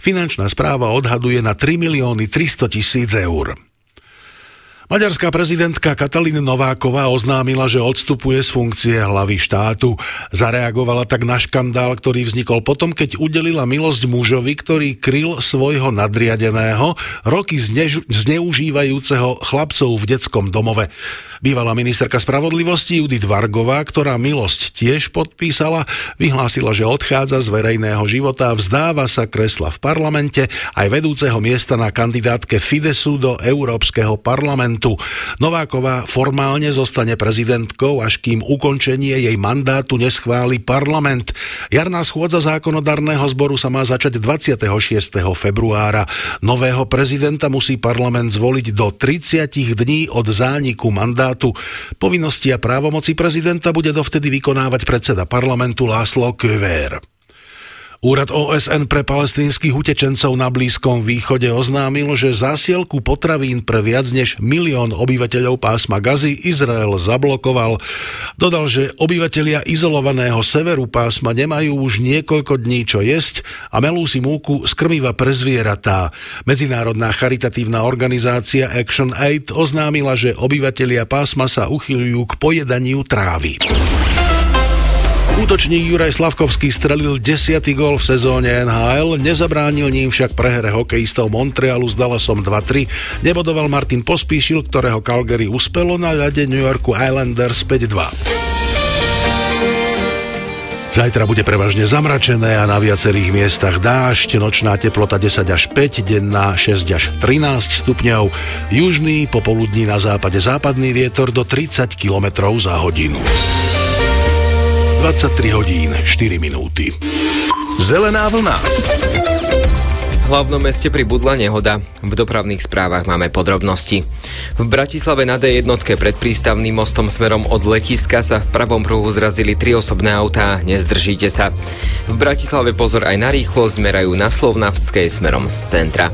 finančná správa odhaduje na 3 milióny 300 tisíc eur. Maďarská prezidentka Katalín Nováková oznámila, že odstupuje z funkcie hlavy štátu. Zareagovala tak na škandál, ktorý vznikol potom, keď udelila milosť mužovi, ktorý kryl svojho nadriadeného, roky zneužívajúceho chlapcov v detskom domove. Bývalá ministerka spravodlivosti Judith Vargová, ktorá milosť tiež podpísala, vyhlásila, že odchádza z verejného života vzdáva sa kresla v parlamente aj vedúceho miesta na kandidátke Fidesu do Európskeho parlamentu. Nováková formálne zostane prezidentkou, až kým ukončenie jej mandátu neschváli parlament. Jarná schôdza zákonodarného zboru sa má začať 26. februára. Nového prezidenta musí parlament zvoliť do 30 dní od zániku mandátu mandátu. Povinnosti a právomoci prezidenta bude dovtedy vykonávať predseda parlamentu Láslo Kövér. Úrad OSN pre palestínskych utečencov na Blízkom východe oznámil, že zásielku potravín pre viac než milión obyvateľov pásma Gazy Izrael zablokoval. Dodal, že obyvatelia izolovaného severu pásma nemajú už niekoľko dní čo jesť a melú si múku z krmiva pre zvieratá. Medzinárodná charitatívna organizácia Action Aid oznámila, že obyvatelia pásma sa uchyľujú k pojedaniu trávy. Útočník Juraj Slavkovský strelil 10. gol v sezóne NHL, nezabránil ním však prehre hokejistov Montrealu s Dallasom 2-3. Nebodoval Martin Pospíšil, ktorého Calgary uspelo na ľade New Yorku Islanders 5-2. Zajtra bude prevažne zamračené a na viacerých miestach dážď, nočná teplota 10 až 5, denná 6 až 13 stupňov, južný popoludní na západe západný vietor do 30 km za hodinu. 23 hodín 4 minúty. Zelená vlna. V hlavnom meste pribudla nehoda. V dopravných správach máme podrobnosti. V Bratislave na D1 pred prístavným mostom smerom od letiska sa v pravom pruhu zrazili tri osobné autá. Nezdržíte sa. V Bratislave pozor aj na rýchlosť zmerajú na Slovnavskej smerom z centra.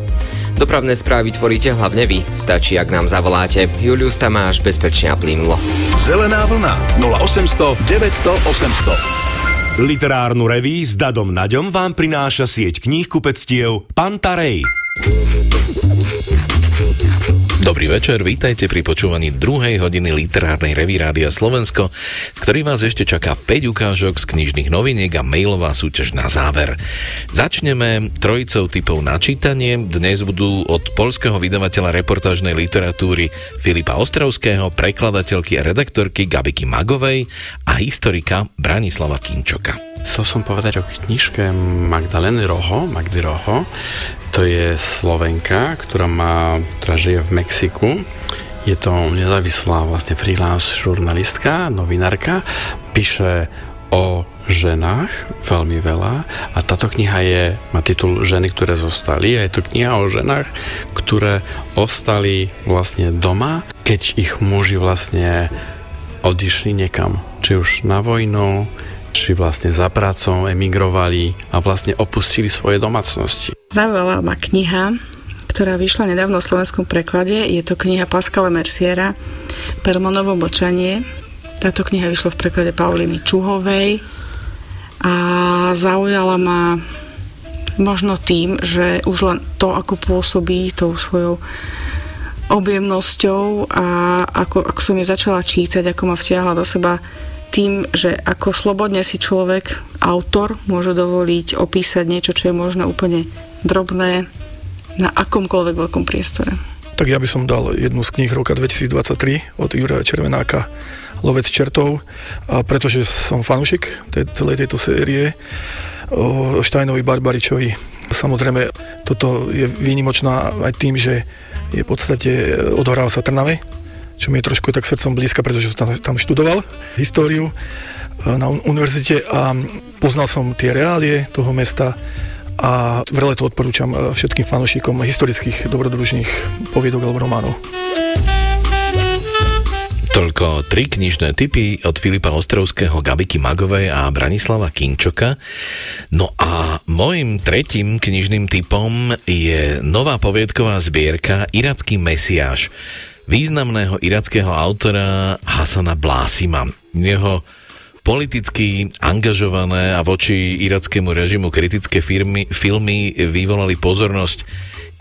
Dopravné správy tvoríte hlavne vy. Stačí, ak nám zavoláte. Julius Tamáš bezpečne a plynulo. Zelená vlna 0800 900 800. Literárnu reví s Dadom Naďom vám prináša sieť kníh kupectiev Pantarej. Dobrý večer, vítajte pri počúvaní druhej hodiny literárnej revy Rádia Slovensko, v ktorej vás ešte čaká 5 ukážok z knižných noviniek a mailová súťaž na záver. Začneme trojicou typov na čítanie. Dnes budú od polského vydavateľa reportážnej literatúry Filipa Ostrovského, prekladateľky a redaktorky Gabiky Magovej a historika Branislava Kinčoka. Chcel som povedať o knižke Magdaleny Roho, Magdy Roho. To je Slovenka, ktorá, má, ktorá žije v Mexiku. Je to nezávislá vlastne freelance žurnalistka, novinárka. Píše o ženách veľmi veľa a táto kniha je, má titul Ženy, ktoré zostali a je to kniha o ženách, ktoré ostali vlastne doma, keď ich muži vlastne odišli niekam, či už na vojnu, či vlastne za prácou emigrovali a vlastne opustili svoje domácnosti. Zaujala ma kniha, ktorá vyšla nedávno v slovenskom preklade. Je to kniha Pascala Merciera Permonovo močanie. Táto kniha vyšla v preklade Pauliny Čuhovej a zaujala ma možno tým, že už len to, ako pôsobí tou svojou objemnosťou a ako, ako som ju začala čítať, ako ma vtiahla do seba tým, že ako slobodne si človek, autor, môže dovoliť opísať niečo, čo je možno úplne drobné na akomkoľvek veľkom priestore. Tak ja by som dal jednu z kníh roka 2023 od Juraja Červenáka Lovec čertov, a pretože som fanúšik tej, celej tejto série o Štajnovi Barbaričovi. Samozrejme, toto je výnimočná aj tým, že je v podstate odohráva sa Trnave, čo mi je trošku tak srdcom blízka, pretože som tam, tam študoval históriu e, na univerzite a poznal som tie reálie toho mesta a vrele to odporúčam e, všetkým fanúšikom historických dobrodružných poviedok alebo románov. Toľko tri knižné typy od Filipa Ostrovského, Gabiky Magovej a Branislava Kinčoka. No a môjim tretím knižným typom je nová poviedková zbierka Iracký mesiáš významného irackého autora Hasana Blásima. Jeho politicky angažované a voči irackému režimu kritické firmy, filmy vyvolali pozornosť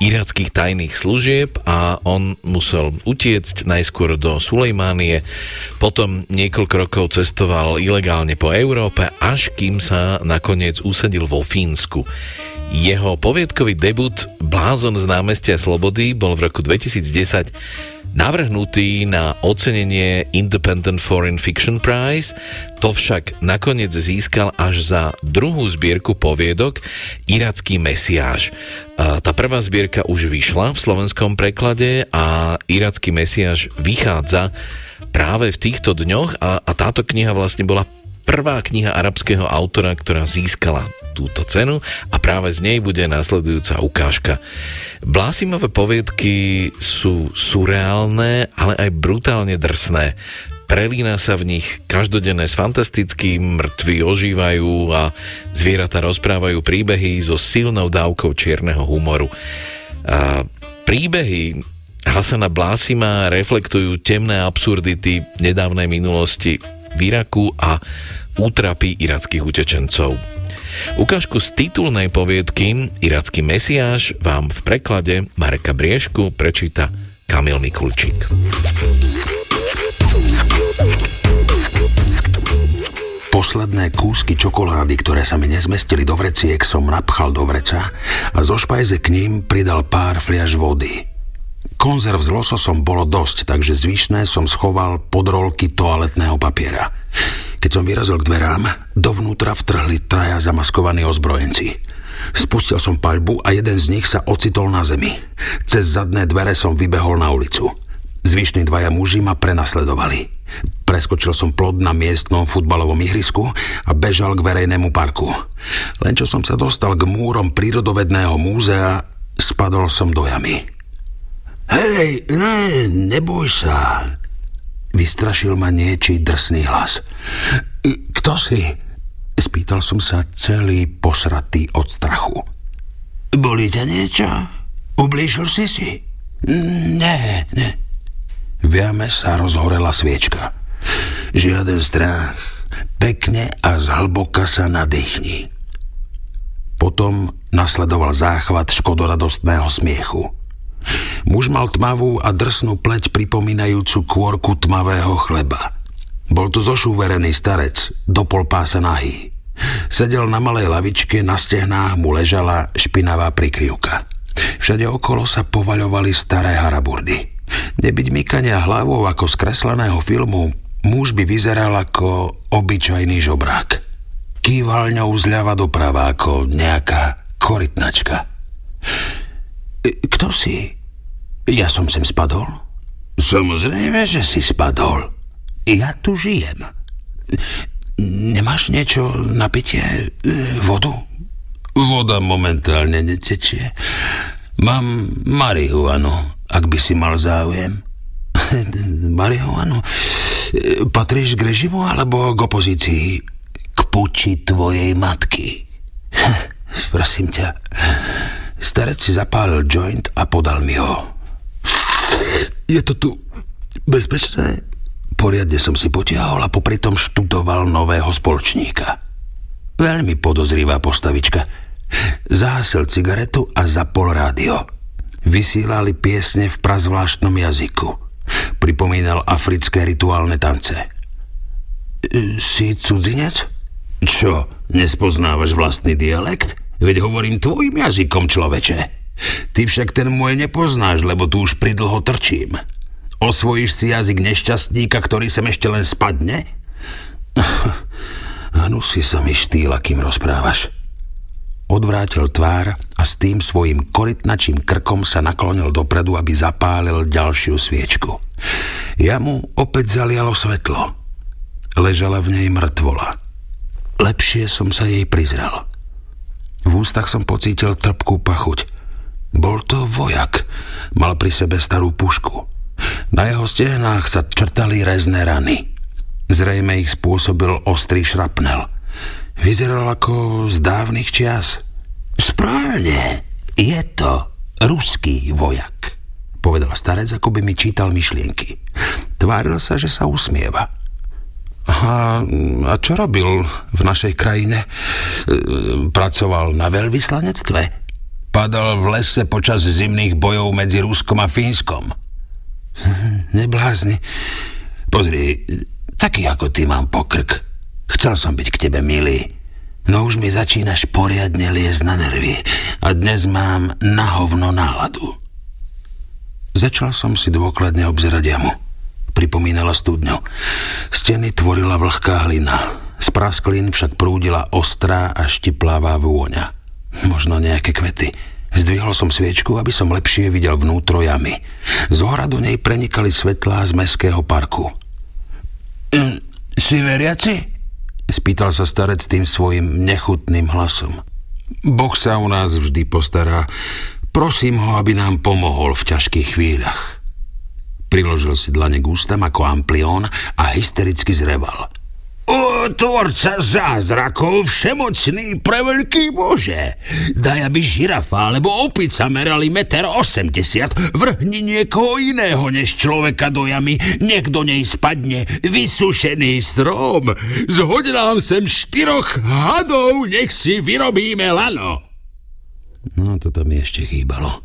irackých tajných služieb a on musel utiecť najskôr do Sulejmánie, potom niekoľko rokov cestoval ilegálne po Európe, až kým sa nakoniec usadil vo Fínsku. Jeho poviedkový debut Blázon z námestia Slobody bol v roku 2010 navrhnutý na ocenenie Independent Foreign Fiction Prize, to však nakoniec získal až za druhú zbierku poviedok Iracký mesiáš. Tá prvá zbierka už vyšla v slovenskom preklade a Iracký mesiáš vychádza práve v týchto dňoch a, a táto kniha vlastne bola prvá kniha arabského autora, ktorá získala túto cenu a práve z nej bude následujúca ukážka. Blásimové poviedky sú surreálne, ale aj brutálne drsné. Prelína sa v nich každodenné s fantastickým, mŕtvi ožívajú a zvieratá rozprávajú príbehy so silnou dávkou čierneho humoru. A príbehy Hasana Blásima reflektujú temné absurdity nedávnej minulosti v Iraku a útrapy irackých utečencov. Ukážku z titulnej poviedky Iracký mesiáš vám v preklade Mareka Briešku prečíta Kamil Mikulčík. Posledné kúsky čokolády, ktoré sa mi nezmestili do vreciek, som napchal do vreca a zo špajze k ním pridal pár fliaž vody. Konzerv s lososom bolo dosť, takže zvyšné som schoval pod rolky toaletného papiera. Keď som vyrazil k dverám, dovnútra vtrhli traja zamaskovaní ozbrojenci. Spustil som paľbu a jeden z nich sa ocitol na zemi. Cez zadné dvere som vybehol na ulicu. Zvyšní dvaja muži ma prenasledovali. Preskočil som plod na miestnom futbalovom ihrisku a bežal k verejnému parku. Len čo som sa dostal k múrom prírodovedného múzea, spadol som do jamy. Hej, ne, neboj sa, Vystrašil ma niečí drsný hlas. Kto si? Spýtal som sa celý posratý od strachu. Boli ťa niečo? Ublížil si si? Ne, ne. V sa rozhorela sviečka. Žiaden strach. Pekne a zhlboka sa nadýchni. Potom nasledoval záchvat škodoradostného smiechu. Muž mal tmavú a drsnú pleť pripomínajúcu kôrku tmavého chleba. Bol to zošúverený starec, do pol nahý. Sedel na malej lavičke, na stehnách mu ležala špinavá prikryvka. Všade okolo sa povaľovali staré haraburdy. Nebyť mykania hlavou ako z kresleného filmu, muž by vyzeral ako obyčajný žobrák. Kýval ňou zľava doprava ako nejaká korytnačka. Kto si? Ja som sem spadol? Samozrejme, že si spadol. Ja tu žijem. Nemáš niečo na pitie? E, vodu? Voda momentálne netečie. Mám marihuanu, ak by si mal záujem. marihuanu? E, patríš k režimu alebo k opozícii? K puči tvojej matky. Prosím ťa. Starec si zapálil joint a podal mi ho. Je to tu bezpečné? Poriadne som si potiahol a popri tom študoval nového spoločníka. Veľmi podozrivá postavička. Zahasil cigaretu a zapol rádio. Vysílali piesne v prazvláštnom jazyku. Pripomínal africké rituálne tance. E, si cudzinec? Čo, nespoznávaš vlastný dialekt? Veď hovorím tvojim jazykom, človeče. Ty však ten môj nepoznáš, lebo tu už pridlho trčím. Osvojíš si jazyk nešťastníka, ktorý sem ešte len spadne? Hnusí sa mi štýl, kým rozprávaš. Odvrátil tvár a s tým svojim korytnačím krkom sa naklonil dopredu, aby zapálil ďalšiu sviečku. Ja mu opäť zalialo svetlo. Ležala v nej mŕtvola. Lepšie som sa jej prizrel. V ústach som pocítil trpkú pachuť. Bol to vojak. Mal pri sebe starú pušku. Na jeho stehnách sa črtali rezné rany. Zrejme ich spôsobil ostrý šrapnel. Vyzeral ako z dávnych čias. Správne, je to ruský vojak, povedal starec, ako by mi čítal myšlienky. Tváril sa, že sa usmieva. A, a čo robil v našej krajine? E, pracoval na veľvyslanectve? Padal v lese počas zimných bojov medzi Ruskom a Fínskom. Neblázni. Pozri, taký ako ty mám pokrk. Chcel som byť k tebe milý. No už mi začínaš poriadne liesť na nervy a dnes mám na hovno náladu. Začal som si dôkladne obzerať jamu. Pripomínala studňu. Steny tvorila vlhká hlina. Z prasklín však prúdila ostrá a štiplavá vôňa. Možno nejaké kvety. Zdvihol som sviečku, aby som lepšie videl vnútro jamy. Z hora do nej prenikali svetlá z meského parku. Hm, si veriaci? Spýtal sa starec tým svojim nechutným hlasom. Boh sa u nás vždy postará. Prosím ho, aby nám pomohol v ťažkých chvíľach. Priložil si dlane k ústam ako amplión a hystericky zreval – O, tvorca zázrakov, všemocný, preveľký Bože. Daj, aby žirafa alebo opica merali 1,80 m. Vrhni niekoho iného než človeka do jamy. Niekto nej spadne vysušený strom. Zhoď nám sem štyroch hadov, nech si vyrobíme lano. No, to tam ešte chýbalo.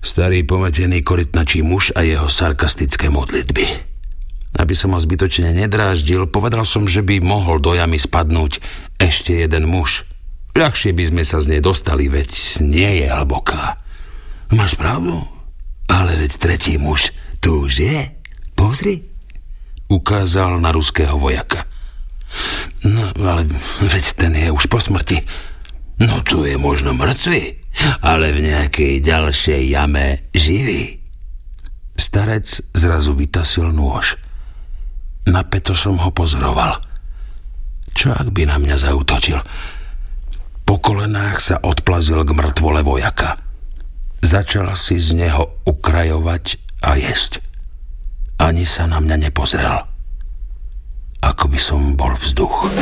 Starý pometený korytnačí muž a jeho sarkastické modlitby. Aby som ho zbytočne nedráždil, povedal som, že by mohol do jamy spadnúť ešte jeden muž. Ľahšie by sme sa z nej dostali, veď nie je hlboká. Máš pravdu? Ale veď tretí muž tu už je. Pozri. Ukázal na ruského vojaka. No, ale veď ten je už po smrti. No tu je možno mŕtvy, ale v nejakej ďalšej jame živý. Starec zrazu vytasil nôž. Napeto som ho pozoroval. Čo ak by na mňa zautočil? Po kolenách sa odplazil k mŕtvole vojaka. Začal si z neho ukrajovať a jesť. Ani sa na mňa nepozrel. Ako by som bol vzduch.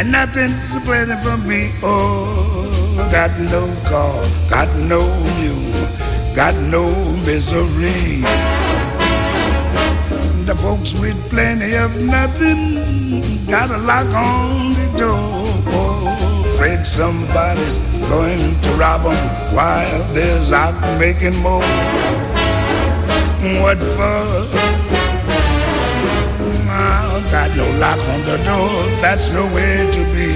And nothing's plenty for me. Oh, got no car, got no mule, got no misery. The folks with plenty of nothing got a lock on the door. Oh, afraid somebody's going to rob them while there's out making more. What for? Got no lock on the door, that's no way to be.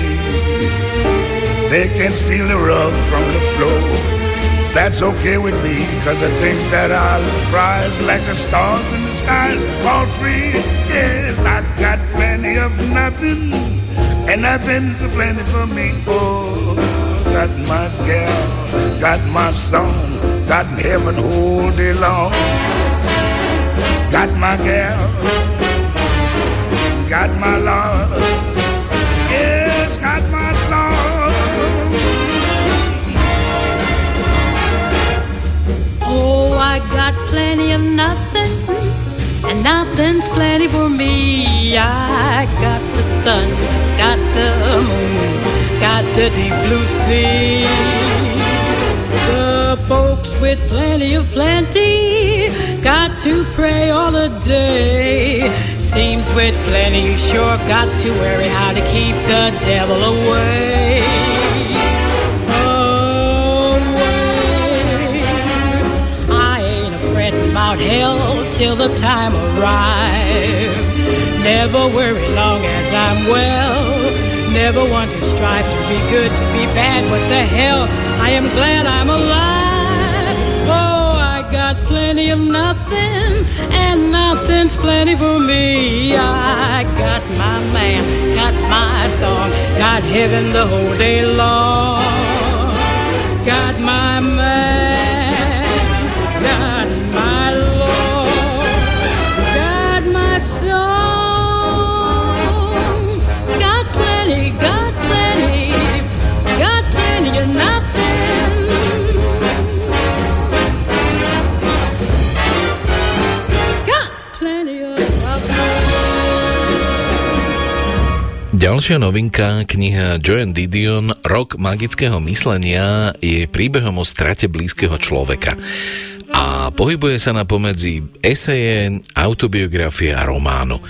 They can steal the rug from the floor. That's okay with me, cause the things that I prize, like the stars in the skies, all free. Yes, I got plenty of nothing, and nothing's a plenty for me. Oh, got my girl, got my song, got heaven all day long. Got my gal got my love, yes, got my song. Oh, I got plenty of nothing, and nothing's plenty for me. I got the sun, got the moon, got the deep blue sea. The folks with plenty of plenty got to pray all the day. Seems with plenty you sure got to worry how to keep the devil away. Away. I ain't afraid about hell till the time arrives. Never worry long as I'm well. Never want to strive to be good, to be bad. What the hell? I am glad I'm alive. Nothing, and nothing's plenty for me. I got my man, got my song, got heaven the whole day long. Got my man, Ďalšia novinka, kniha Joan Didion Rok magického myslenia je príbehom o strate blízkeho človeka a pohybuje sa na pomedzi eseje, autobiografie a románu.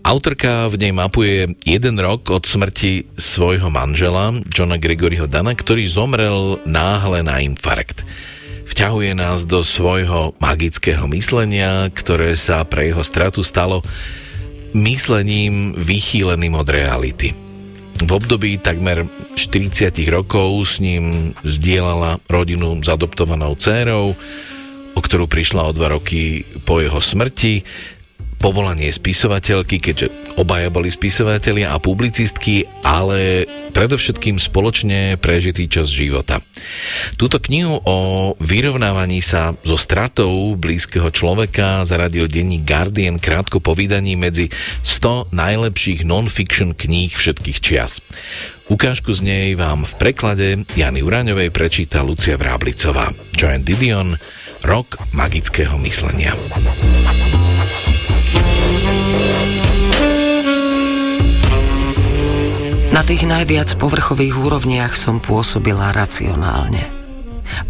Autorka v nej mapuje jeden rok od smrti svojho manžela, Johna Gregoryho Dana, ktorý zomrel náhle na infarkt. Vťahuje nás do svojho magického myslenia, ktoré sa pre jeho stratu stalo myslením vychýleným od reality. V období takmer 40 rokov s ním zdieľala rodinu s adoptovanou dcérou, o ktorú prišla o dva roky po jeho smrti, povolanie spisovateľky, keďže obaja boli spisovatelia a publicistky, ale predovšetkým spoločne prežitý čas života. Túto knihu o vyrovnávaní sa so stratou blízkeho človeka zaradil denní Guardian krátko po vydaní medzi 100 najlepších non-fiction kníh všetkých čias. Ukážku z nej vám v preklade Jany Uraňovej prečíta Lucia Vráblicová. Joan Didion, Rok magického myslenia. Na tých najviac povrchových úrovniach som pôsobila racionálne.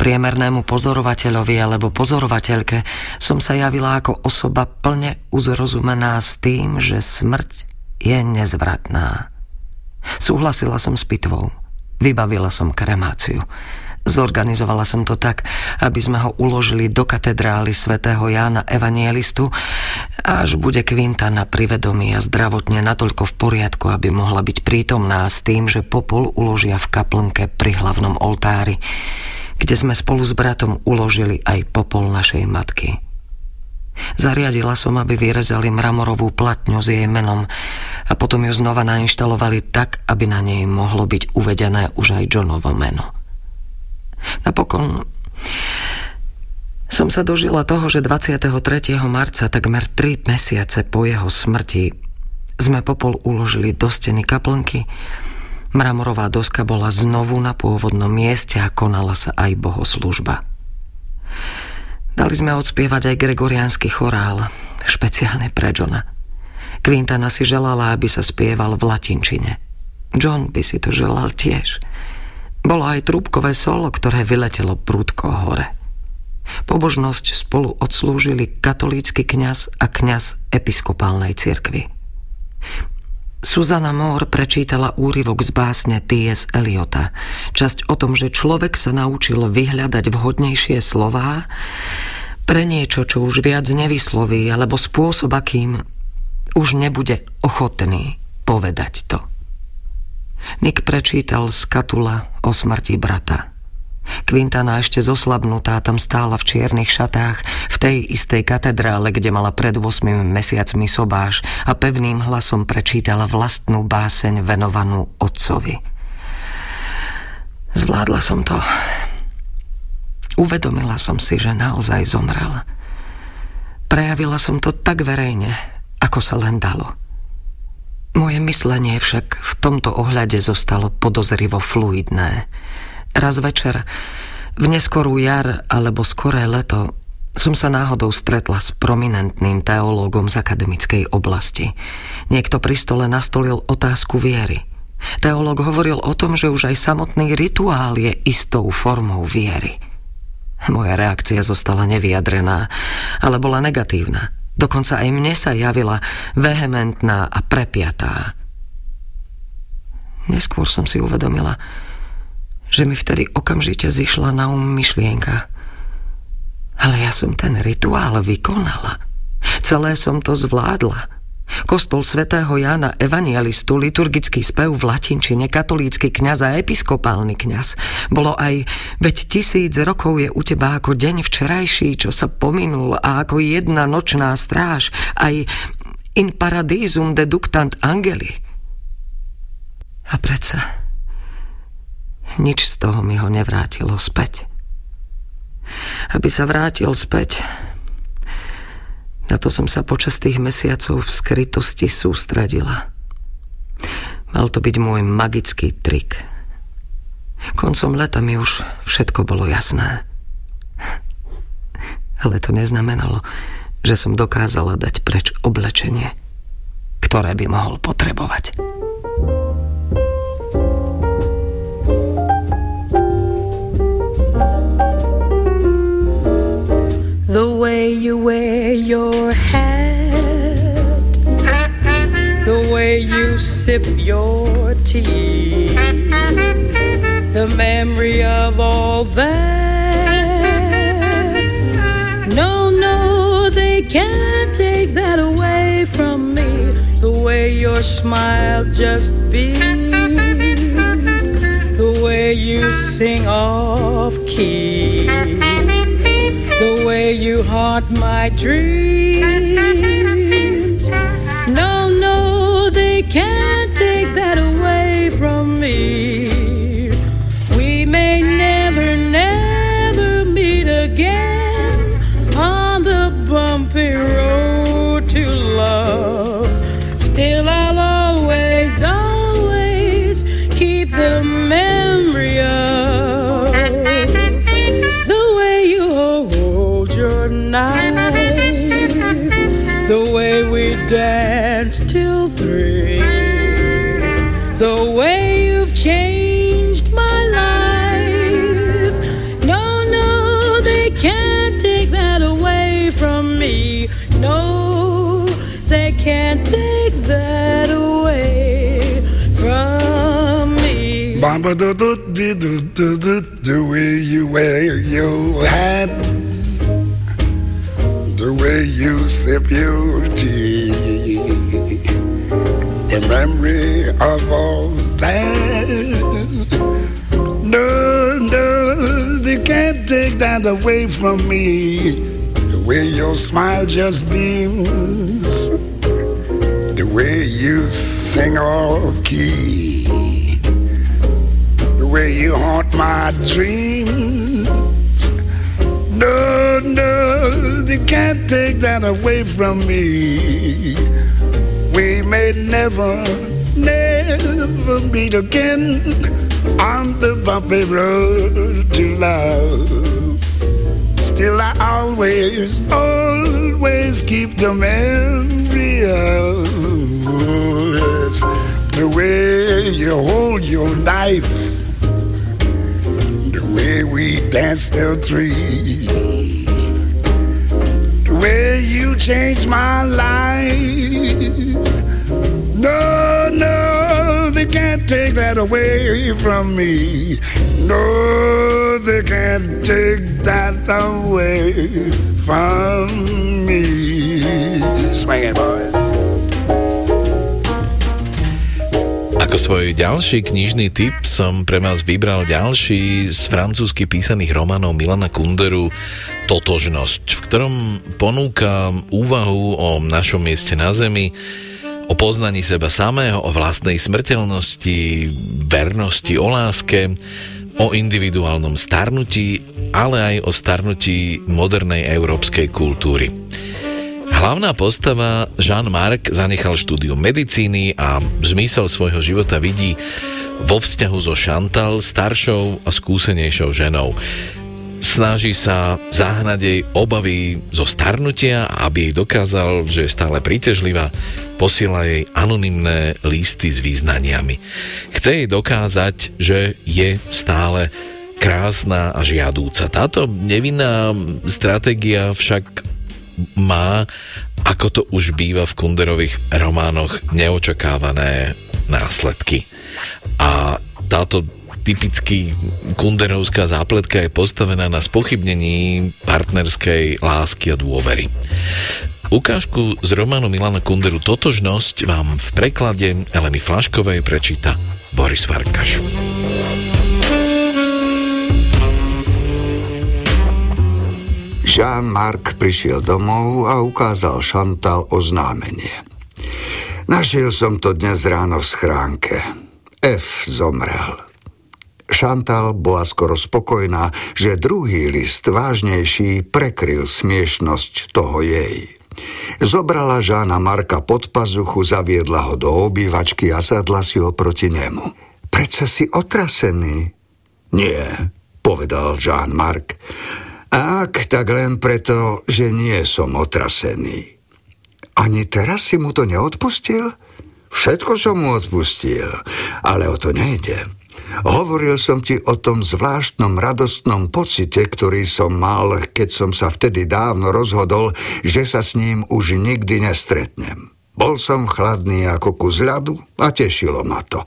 Priemernému pozorovateľovi alebo pozorovateľke som sa javila ako osoba plne uzrozumená s tým, že smrť je nezvratná. Súhlasila som s pitvou. Vybavila som kremáciu. Zorganizovala som to tak, aby sme ho uložili do katedrály svätého Jána Evanielistu až bude kvinta na privedomí a zdravotne natoľko v poriadku, aby mohla byť prítomná s tým, že popol uložia v kaplnke pri hlavnom oltári, kde sme spolu s bratom uložili aj popol našej matky. Zariadila som, aby vyrezali mramorovú platňu s jej menom a potom ju znova nainštalovali tak, aby na nej mohlo byť uvedené už aj Johnovo meno. Napokon som sa dožila toho, že 23. marca, takmer 3 mesiace po jeho smrti, sme popol uložili do steny kaplnky, mramorová doska bola znovu na pôvodnom mieste a konala sa aj bohoslužba. Dali sme odspievať aj gregoriánsky chorál, špeciálne pre Johna. Quintana si želala, aby sa spieval v latinčine. John by si to želal tiež. Bolo aj trúbkové solo, ktoré vyletelo prúdko hore. Pobožnosť spolu odslúžili katolícky kňaz a kňaz episkopálnej cirkvi. Suzana Moore prečítala úryvok z básne T.S. Eliota. Časť o tom, že človek sa naučil vyhľadať vhodnejšie slová pre niečo, čo už viac nevysloví, alebo spôsob, akým už nebude ochotný povedať to. Nick prečítal z Katula o smrti brata. Quintana ešte zoslabnutá tam stála v čiernych šatách v tej istej katedrále, kde mala pred 8 mesiacmi sobáš a pevným hlasom prečítala vlastnú báseň venovanú otcovi. Zvládla som to. Uvedomila som si, že naozaj zomrel. Prejavila som to tak verejne, ako sa len dalo. Moje myslenie však v tomto ohľade zostalo podozrivo fluidné. Raz večer, v neskorú jar alebo skoré leto, som sa náhodou stretla s prominentným teológom z akademickej oblasti. Niekto pri stole nastolil otázku viery. Teológ hovoril o tom, že už aj samotný rituál je istou formou viery. Moja reakcia zostala nevyjadrená, ale bola negatívna. Dokonca aj mne sa javila vehementná a prepiatá. Neskôr som si uvedomila, že mi vtedy okamžite zišla na um myšlienka. Ale ja som ten rituál vykonala. Celé som to zvládla. Kostol svätého Jána Evangelistu, liturgický spev v latinčine, katolícky kňaz a episkopálny kňaz. Bolo aj, veď tisíc rokov je u teba ako deň včerajší, čo sa pominul a ako jedna nočná stráž, aj in paradisum deductant angeli. A predsa nič z toho mi ho nevrátilo späť. Aby sa vrátil späť, na to som sa počas tých mesiacov v skrytosti sústradila. Mal to byť môj magický trik. Koncom leta mi už všetko bolo jasné. Ale to neznamenalo, že som dokázala dať preč oblečenie, ktoré by mohol potrebovať. You wear your hat, the way you sip your tea, the memory of all that. No, no, they can't take that away from me. The way your smile just beams, the way you sing off key the way you haunt my dreams. No, no, they can't take that away from me. Danced till three, the way you've changed my life. No, no, they can't take that away from me. No, they can't take that away from me. The way you wear your hat, the way you your tea, the memory of all that. No, no, they can't take that away from me. The way your smile just beams, the way you sing off key the way you haunt my dreams. No, no, they can't take that away from me. We may never, never meet again on the bumpy road to love. Still, I always, always keep the memory of the way you hold your knife danced till three, the way you changed my life. No, no, they can't take that away from me. No, they can't take that away from me. Swing it, boys. Svoj ďalší knižný tip som pre vás vybral ďalší z francúzsky písaných románov Milana Kunderu Totožnosť, v ktorom ponúka úvahu o našom mieste na Zemi, o poznaní seba samého, o vlastnej smrteľnosti, vernosti, o láske, o individuálnom starnutí, ale aj o starnutí modernej európskej kultúry. Hlavná postava Jean-Marc zanechal štúdium medicíny a zmysel svojho života vidí vo vzťahu so Chantal, staršou a skúsenejšou ženou. Snaží sa zahnať jej obavy zo starnutia aby jej dokázal, že je stále príťažlivá, posiela jej anonymné listy s význaniami. Chce jej dokázať, že je stále krásna a žiadúca. Táto nevinná stratégia však má, ako to už býva v Kunderových románoch, neočakávané následky. A táto typicky kunderovská zápletka je postavená na spochybnení partnerskej lásky a dôvery. Ukážku z románu Milana Kunderu Totožnosť vám v preklade Eleny Flaškovej prečíta Boris Farkaš. Jean-Marc prišiel domov a ukázal Chantal oznámenie. Našiel som to dnes ráno v schránke. F zomrel. Chantal bola skoro spokojná, že druhý list vážnejší prekryl smiešnosť toho jej. Zobrala Žána Marka pod pazuchu, zaviedla ho do obývačky a sadla si oproti nemu. Prečo si otrasený? Nie, povedal Žán Mark. Ak, tak len preto, že nie som otrasený. Ani teraz si mu to neodpustil? Všetko som mu odpustil, ale o to nejde. Hovoril som ti o tom zvláštnom radostnom pocite, ktorý som mal, keď som sa vtedy dávno rozhodol, že sa s ním už nikdy nestretnem. Bol som chladný ako kus ľadu a tešilo ma to.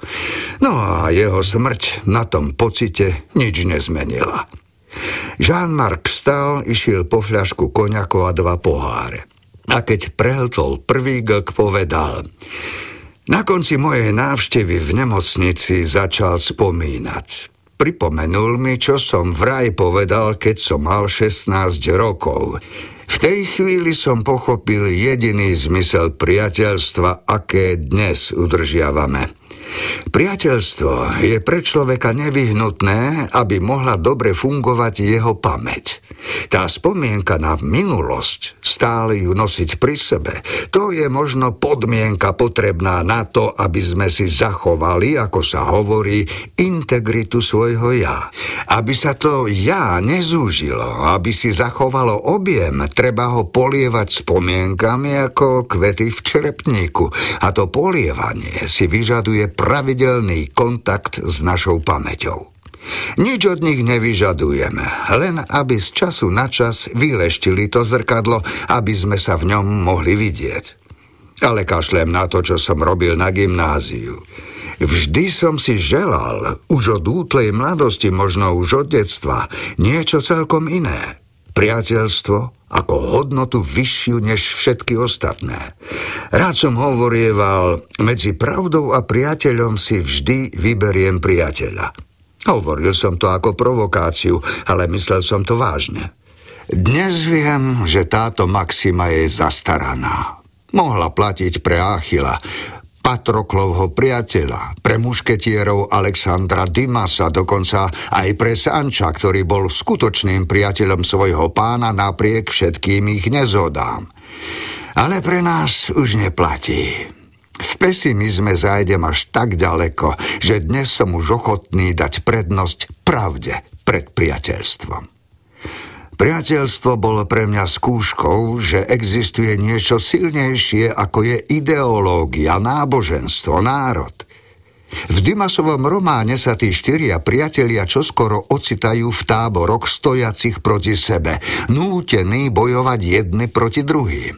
No a jeho smrť na tom pocite nič nezmenila. Jean-Marc vstal, išiel po fľašku koňako a dva poháre. A keď prehltol prvý glk, povedal Na konci mojej návštevy v nemocnici začal spomínať. Pripomenul mi, čo som vraj povedal, keď som mal 16 rokov. V tej chvíli som pochopil jediný zmysel priateľstva, aké dnes udržiavame – Priateľstvo je pre človeka nevyhnutné, aby mohla dobre fungovať jeho pamäť. Tá spomienka na minulosť, stále ju nosiť pri sebe, to je možno podmienka potrebná na to, aby sme si zachovali, ako sa hovorí, integritu svojho ja. Aby sa to ja nezúžilo, aby si zachovalo objem, treba ho polievať spomienkami ako kvety v čerepníku. A to polievanie si vyžaduje pravidelný kontakt s našou pamäťou. Nič od nich nevyžadujeme, len aby z času na čas vyleštili to zrkadlo, aby sme sa v ňom mohli vidieť. Ale kašlem na to, čo som robil na gymnáziu. Vždy som si želal, už od útlej mladosti, možno už od detstva, niečo celkom iné. Priateľstvo, ako hodnotu vyššiu než všetky ostatné. Rád som hovorieval, medzi pravdou a priateľom si vždy vyberiem priateľa. Hovoril som to ako provokáciu, ale myslel som to vážne. Dnes viem, že táto maxima je zastaraná. Mohla platiť pre Achila, Patroklovho priateľa, pre mušketierov Alexandra Dimasa, dokonca aj pre Sanča, ktorý bol skutočným priateľom svojho pána napriek všetkým ich nezhodám. Ale pre nás už neplatí. V pesimizme zájdem až tak ďaleko, že dnes som už ochotný dať prednosť pravde pred priateľstvom. Priateľstvo bolo pre mňa skúškou, že existuje niečo silnejšie ako je ideológia, náboženstvo, národ. V Dimasovom románe sa tí štyria priatelia čoskoro ocitajú v táboroch stojacich proti sebe, nútení bojovať jedny proti druhým.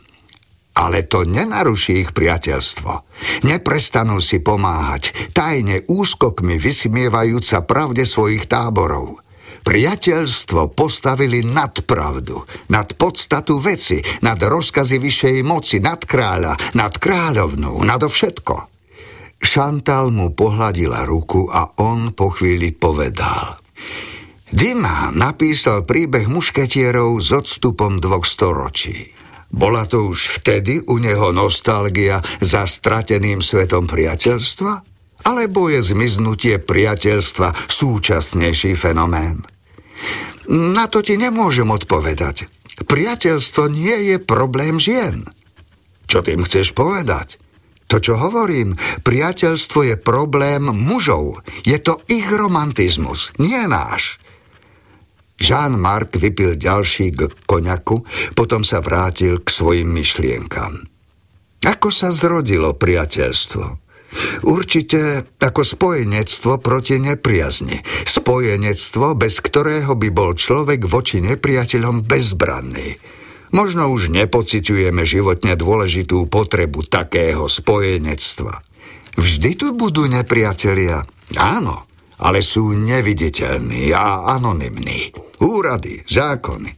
Ale to nenaruší ich priateľstvo. Neprestanú si pomáhať, tajne úskokmi vysmievajúca pravde svojich táborov. Priateľstvo postavili nad pravdu, nad podstatu veci, nad rozkazy vyššej moci, nad kráľa, nad kráľovnú, nad všetko. Šantal mu pohľadila ruku a on po chvíli povedal. Dima napísal príbeh mušketierov s odstupom dvoch storočí. Bola to už vtedy u neho nostalgia za strateným svetom priateľstva? Alebo je zmiznutie priateľstva súčasnejší fenomén? Na to ti nemôžem odpovedať. Priateľstvo nie je problém žien. Čo tým chceš povedať? To, čo hovorím, priateľstvo je problém mužov. Je to ich romantizmus, nie náš. Jean-Marc vypil ďalší k koňaku, potom sa vrátil k svojim myšlienkam. Ako sa zrodilo priateľstvo? Určite ako spojenectvo proti nepriazni. Spojenectvo, bez ktorého by bol človek voči nepriateľom bezbranný. Možno už nepociťujeme životne dôležitú potrebu takého spojenectva. Vždy tu budú nepriatelia. Áno, ale sú neviditeľní a anonymní. Úrady, zákony.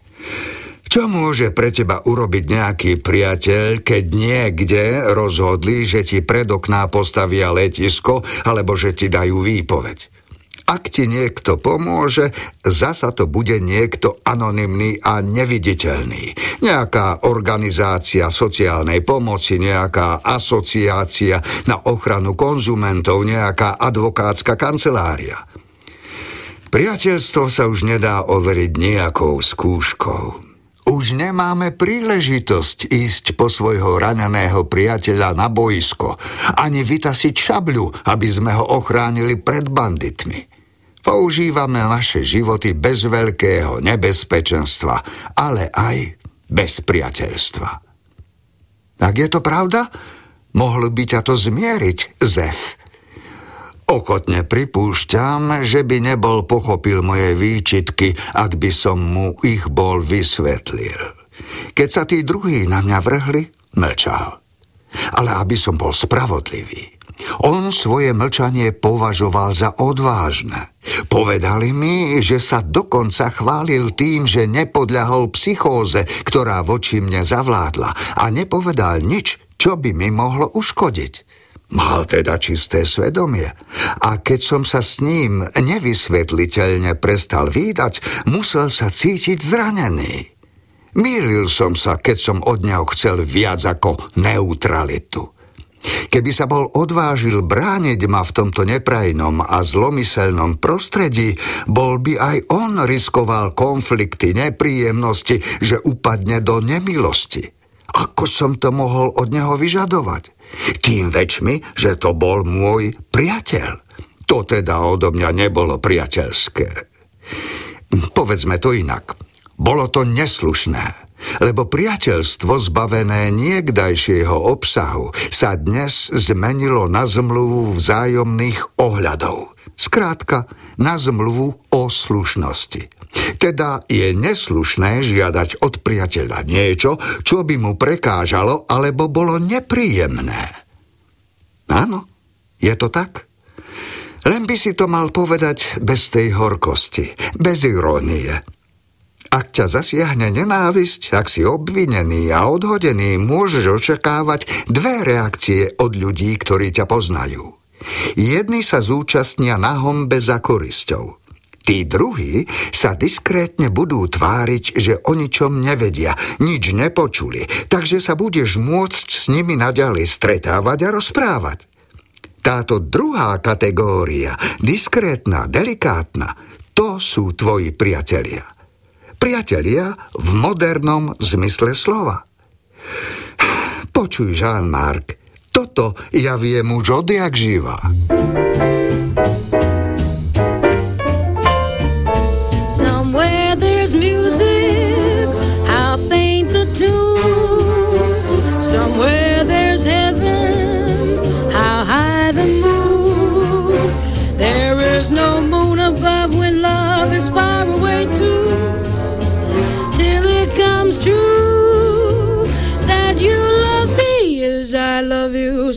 Čo môže pre teba urobiť nejaký priateľ, keď niekde rozhodli, že ti pred okná postavia letisko, alebo že ti dajú výpoveď? Ak ti niekto pomôže, zasa to bude niekto anonymný a neviditeľný. Nejaká organizácia sociálnej pomoci, nejaká asociácia na ochranu konzumentov, nejaká advokátska kancelária. Priateľstvo sa už nedá overiť nejakou skúškou. Už nemáme príležitosť ísť po svojho raneného priateľa na boisko, ani vytasiť šabľu, aby sme ho ochránili pred banditmi. Používame naše životy bez veľkého nebezpečenstva, ale aj bez priateľstva. Ak je to pravda, mohlo by ťa to zmieriť, Zef. Ochotne pripúšťam, že by nebol pochopil moje výčitky, ak by som mu ich bol vysvetlil. Keď sa tí druhí na mňa vrhli, mlčal. Ale aby som bol spravodlivý, on svoje mlčanie považoval za odvážne. Povedali mi, že sa dokonca chválil tým, že nepodľahol psychóze, ktorá voči mne zavládla a nepovedal nič, čo by mi mohlo uškodiť. Mal teda čisté svedomie. A keď som sa s ním nevysvetliteľne prestal výdať, musel sa cítiť zranený. Mýlil som sa, keď som od neho chcel viac ako neutralitu. Keby sa bol odvážil brániť ma v tomto neprajnom a zlomyselnom prostredí, bol by aj on riskoval konflikty, nepríjemnosti, že upadne do nemilosti. Ako som to mohol od neho vyžadovať? Tým väčšmi, že to bol môj priateľ. To teda odo mňa nebolo priateľské. Povedzme to inak. Bolo to neslušné, lebo priateľstvo zbavené niekdajšieho obsahu sa dnes zmenilo na zmluvu vzájomných ohľadov. Skrátka, na zmluvu o slušnosti. Teda je neslušné žiadať od priateľa niečo, čo by mu prekážalo alebo bolo nepríjemné. Áno, je to tak? Len by si to mal povedať bez tej horkosti, bez irónie. Ak ťa zasiahne nenávisť, ak si obvinený a odhodený, môžeš očakávať dve reakcie od ľudí, ktorí ťa poznajú. Jedni sa zúčastnia na hombe za korisťou. Tí druhí sa diskrétne budú tváriť, že o ničom nevedia, nič nepočuli, takže sa budeš môcť s nimi naďalej stretávať a rozprávať. Táto druhá kategória, diskrétna, delikátna, to sú tvoji priatelia. Priatelia v modernom zmysle slova. Počuj, Jean-Marc, toto ja viem už odjak živa.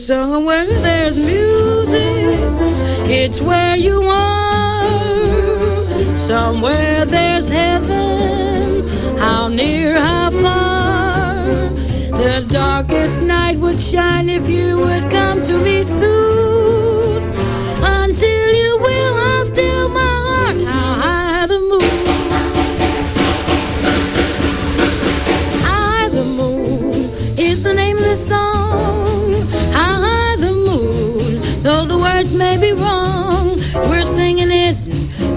Somewhere there's music, it's where you are. Somewhere there's heaven, how near, how far. The darkest night would shine if you would come to me soon.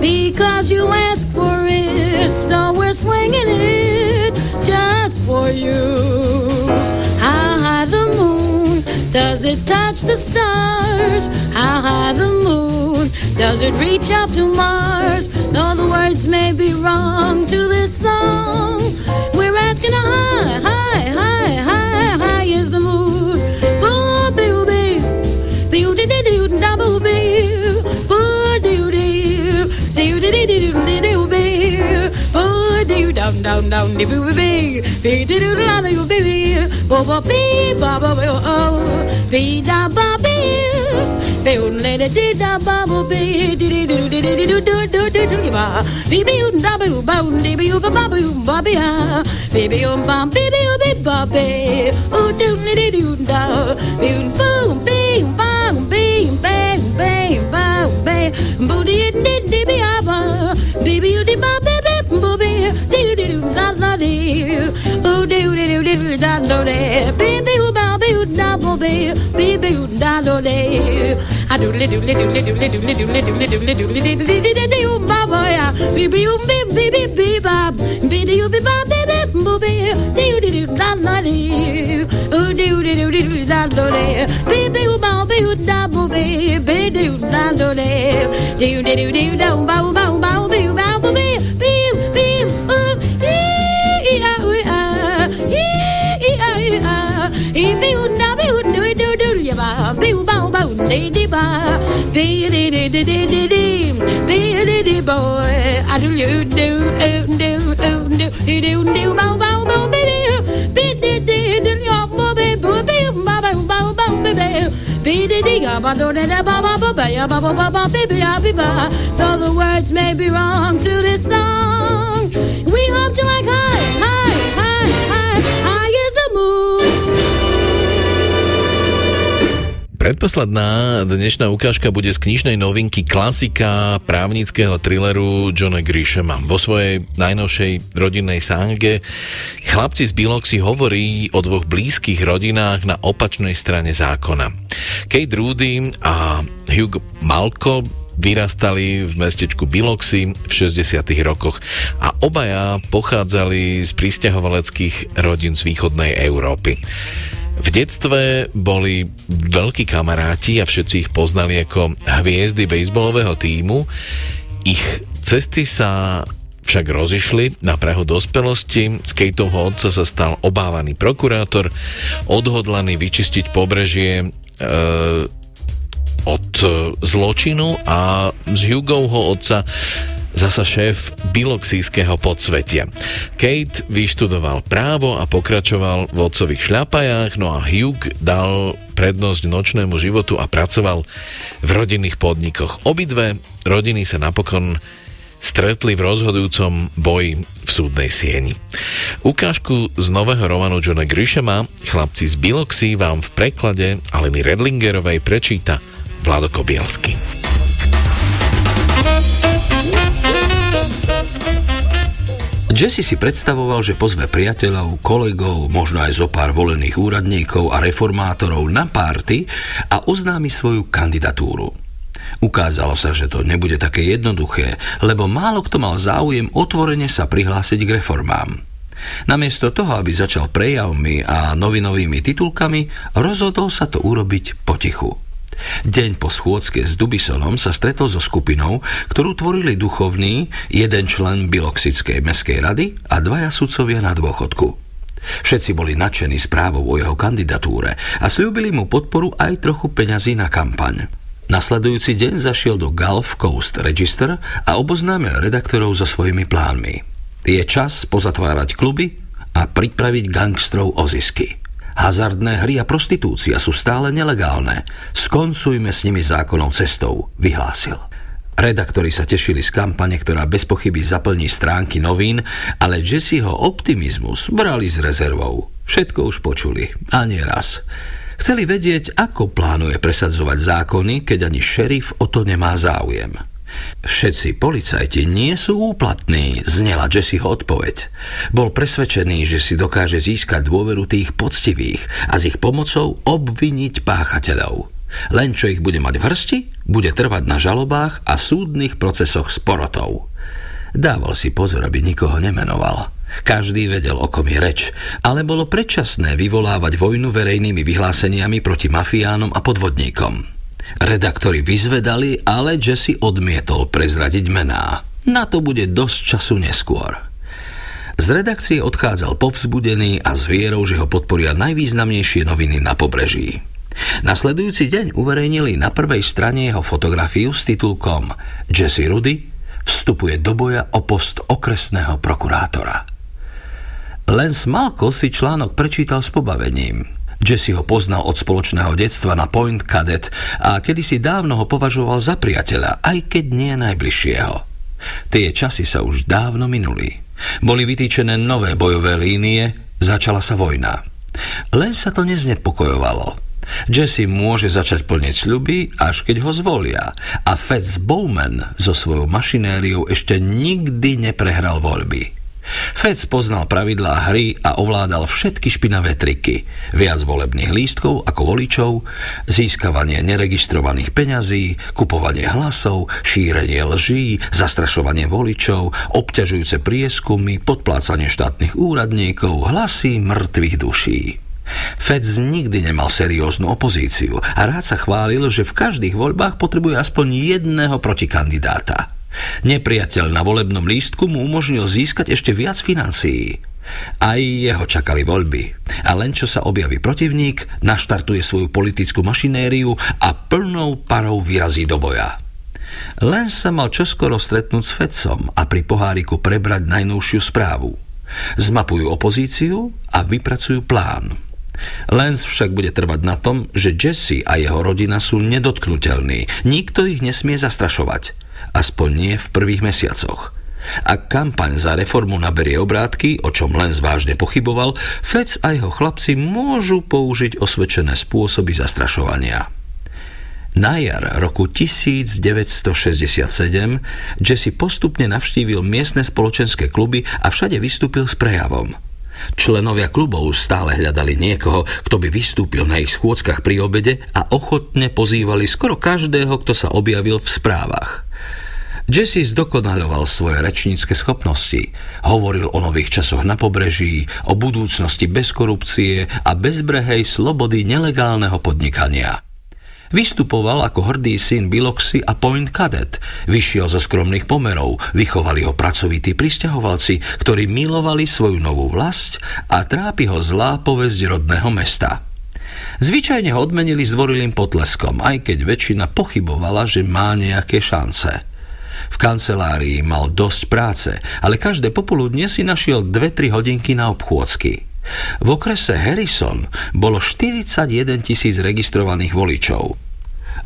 Because you ask for it. So we're swinging it just for you. How high the moon, does it touch the stars? How high the moon, does it reach up to Mars? Though the words may be wrong to this song, we're asking how high, high, high, high, high is the moon. Boo, boo, boo, boo, dee, dee, doo, da, down, down, down, dee, boo, boo, bee, bee, dee, doo, da, doo, bee, bee, boo, boo, bee, ba, ba, boo, oh, bee, da, ba, bee, bee, um, le, de, dee, da, ba, boo, bee, dee, dee, doo, dee, dee, doo, doo, doo, doo, doo, ba, bee, bee, um, da, boo, ba, um, dee, bee, ba, ba, boo, ba, bee, ah, bee, bee, um, bam, bee, bee, um, bee, ba, bee, ooh, doo, dee, dee, doo, da, bee, um, boom, bee, bang, bee, bang, bang, bang, bang, boo, dee, dee, dee, bee, ah, ba, bee, bee, um, dee, ba, bee, booby, doo doo da da dee, ooh doo doo doo da da dee, bee bee ooh ba bee ooh da booby, bee bee ooh da da dee, I do li do li do li do li do li do li do li do li do li do li do li do ooh ba boy, bee bee ooh bee bee bee bee ba, bee doo bee ba bee bee booby, doo doo doo da da dee, ooh doo doo doo doo da da dee, bee bee ooh ba bee ooh da booby, bee doo da da dee, doo doo doo da ooh ba ooh ba ooh ba ooh bee ooh ba do though the words may be wrong to this song, we hope you like high, high, Predposledná dnešná ukážka bude z knižnej novinky klasika právnického thrilleru Johna Grishama. Vo svojej najnovšej rodinnej sánge chlapci z Bilok si hovorí o dvoch blízkych rodinách na opačnej strane zákona. Kate Rudy a Hugh Malko vyrastali v mestečku Biloxi v 60. rokoch a obaja pochádzali z pristahovaleckých rodín z východnej Európy. V detstve boli veľkí kamaráti a všetci ich poznali ako hviezdy bejsbolového týmu. Ich cesty sa však rozišli na prahu dospelosti. Z Kateovho otca sa stal obávaný prokurátor, odhodlaný vyčistiť pobrežie e, od zločinu a z Hugovho otca zasa šéf biloxijského podsvetia. Kate vyštudoval právo a pokračoval v otcových šľapajách, no a Hugh dal prednosť nočnému životu a pracoval v rodinných podnikoch. Obidve rodiny sa napokon stretli v rozhodujúcom boji v súdnej sieni. Ukážku z nového romanu Johna Grishama Chlapci z Biloxi vám v preklade Aleny Redlingerovej prečíta Vlado Kobielsky. Jesse si predstavoval, že pozve priateľov, kolegov, možno aj zo pár volených úradníkov a reformátorov na párty a oznámi svoju kandidatúru. Ukázalo sa, že to nebude také jednoduché, lebo málo kto mal záujem otvorene sa prihlásiť k reformám. Namiesto toho, aby začal prejavmi a novinovými titulkami, rozhodol sa to urobiť potichu. Deň po schôdzke s Dubisonom sa stretol so skupinou, ktorú tvorili duchovní, jeden člen Biloxickej meskej rady a dvaja sudcovia na dôchodku. Všetci boli nadšení správou o jeho kandidatúre a slúbili mu podporu aj trochu peňazí na kampaň. Nasledujúci deň zašiel do Gulf Coast Register a oboznámil redaktorov so svojimi plánmi. Je čas pozatvárať kluby a pripraviť gangstrov o zisky. Hazardné hry a prostitúcia sú stále nelegálne. Skoncujme s nimi zákonnou cestou, vyhlásil. Redaktori sa tešili z kampane, ktorá bez pochyby zaplní stránky novín, ale Jesseho optimizmus brali s rezervou. Všetko už počuli, a nie raz. Chceli vedieť, ako plánuje presadzovať zákony, keď ani šerif o to nemá záujem. Všetci policajti nie sú úplatní, znela Jesseho odpoveď. Bol presvedčený, že si dokáže získať dôveru tých poctivých a s ich pomocou obviniť páchateľov. Len čo ich bude mať v hrsti, bude trvať na žalobách a súdnych procesoch s porotou. Dával si pozor, aby nikoho nemenoval. Každý vedel, o kom je reč, ale bolo predčasné vyvolávať vojnu verejnými vyhláseniami proti mafiánom a podvodníkom. Redaktori vyzvedali, ale Jesse odmietol prezradiť mená. Na to bude dosť času neskôr. Z redakcie odchádzal povzbudený a s vierou, že ho podporia najvýznamnejšie noviny na pobreží. Nasledujúci deň uverejnili na prvej strane jeho fotografiu s titulkom Jesse Rudy vstupuje do boja o post okresného prokurátora. Lens Malko si článok prečítal s pobavením. Jesse ho poznal od spoločného detstva na Point Cadet a kedysi dávno ho považoval za priateľa, aj keď nie najbližšieho. Tie časy sa už dávno minuli. Boli vytýčené nové bojové línie, začala sa vojna. Len sa to neznepokojovalo. Jesse môže začať plniť sľuby, až keď ho zvolia. A Fats Bowman so svojou mašinériou ešte nikdy neprehral voľby. Feds poznal pravidlá hry a ovládal všetky špinavé triky. Viac volebných lístkov ako voličov, získavanie neregistrovaných peňazí, kupovanie hlasov, šírenie lží, zastrašovanie voličov, obťažujúce prieskumy, podplácanie štátnych úradníkov, hlasy mŕtvych duší. Feds nikdy nemal serióznu opozíciu a rád sa chválil, že v každých voľbách potrebuje aspoň jedného protikandidáta. Nepriateľ na volebnom lístku mu umožnil získať ešte viac financií. Aj jeho čakali voľby. A len čo sa objaví protivník, naštartuje svoju politickú mašinériu a plnou parou vyrazí do boja. Len sa mal čoskoro stretnúť s Fedcom a pri poháriku prebrať najnovšiu správu. Zmapujú opozíciu a vypracujú plán. Lens však bude trvať na tom, že Jesse a jeho rodina sú nedotknutelní. Nikto ich nesmie zastrašovať. Aspoň nie v prvých mesiacoch. Ak kampaň za reformu naberie obrátky, o čom Lens vážne pochyboval, Fec a jeho chlapci môžu použiť osvedčené spôsoby zastrašovania. Na jar roku 1967 Jesse postupne navštívil miestne spoločenské kluby a všade vystúpil s prejavom – Členovia klubov stále hľadali niekoho, kto by vystúpil na ich schôdzkach pri obede a ochotne pozývali skoro každého, kto sa objavil v správach. Jesse zdokonaľoval svoje rečnícke schopnosti. Hovoril o nových časoch na pobreží, o budúcnosti bez korupcie a bezbrehej slobody nelegálneho podnikania. Vystupoval ako hrdý syn Biloxy a Point Cadet. Vyšiel zo skromných pomerov, vychovali ho pracovití pristahovalci, ktorí milovali svoju novú vlast a trápi ho zlá povesť rodného mesta. Zvyčajne ho odmenili zdvorilým potleskom, aj keď väčšina pochybovala, že má nejaké šance. V kancelárii mal dosť práce, ale každé popoludne si našiel 2-3 hodinky na obchôdzky. V okrese Harrison bolo 41 tisíc registrovaných voličov.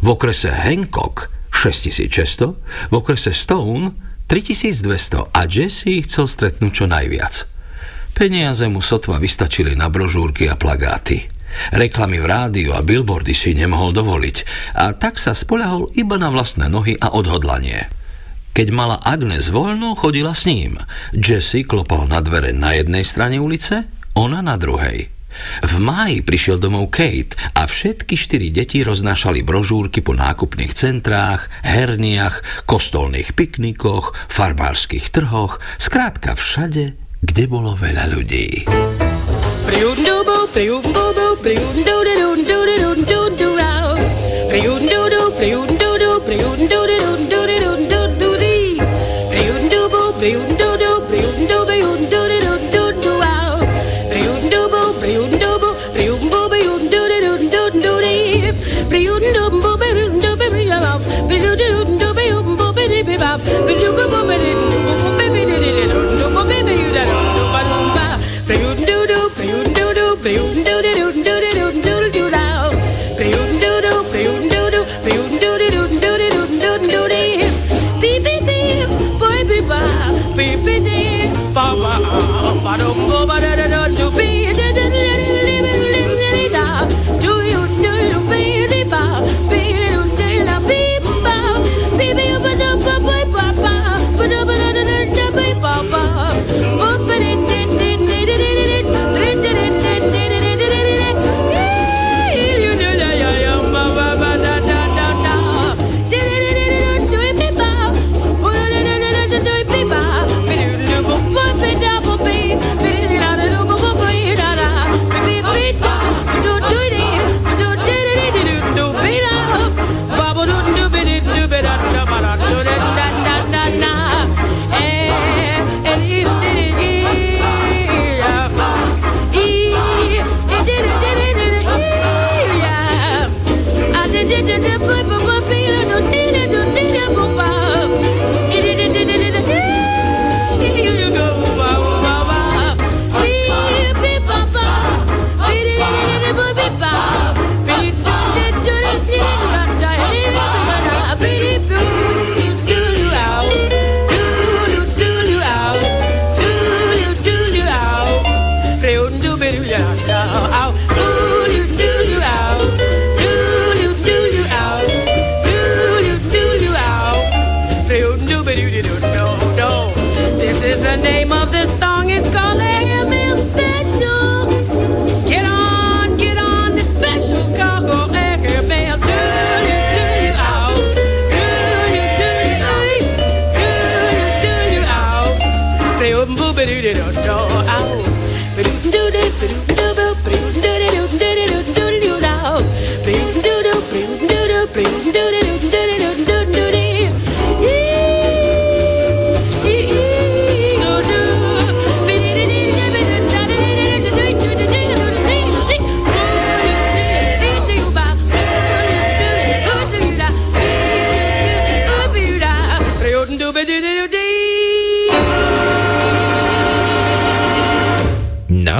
V okrese Hancock 6600, v okrese Stone 3200 a Jesse chcel stretnúť čo najviac. Peniaze mu sotva vystačili na brožúrky a plagáty. Reklamy v rádiu a billboardy si nemohol dovoliť a tak sa spoľahol iba na vlastné nohy a odhodlanie. Keď mala Agnes voľno, chodila s ním. Jesse klopal na dvere na jednej strane ulice, ona na druhej. V máji prišiel domov Kate a všetky štyri deti roznášali brožúrky po nákupných centrách, herniach, kostolných piknikoch, farbárskych trhoch, skrátka všade, kde bolo veľa ľudí. do do do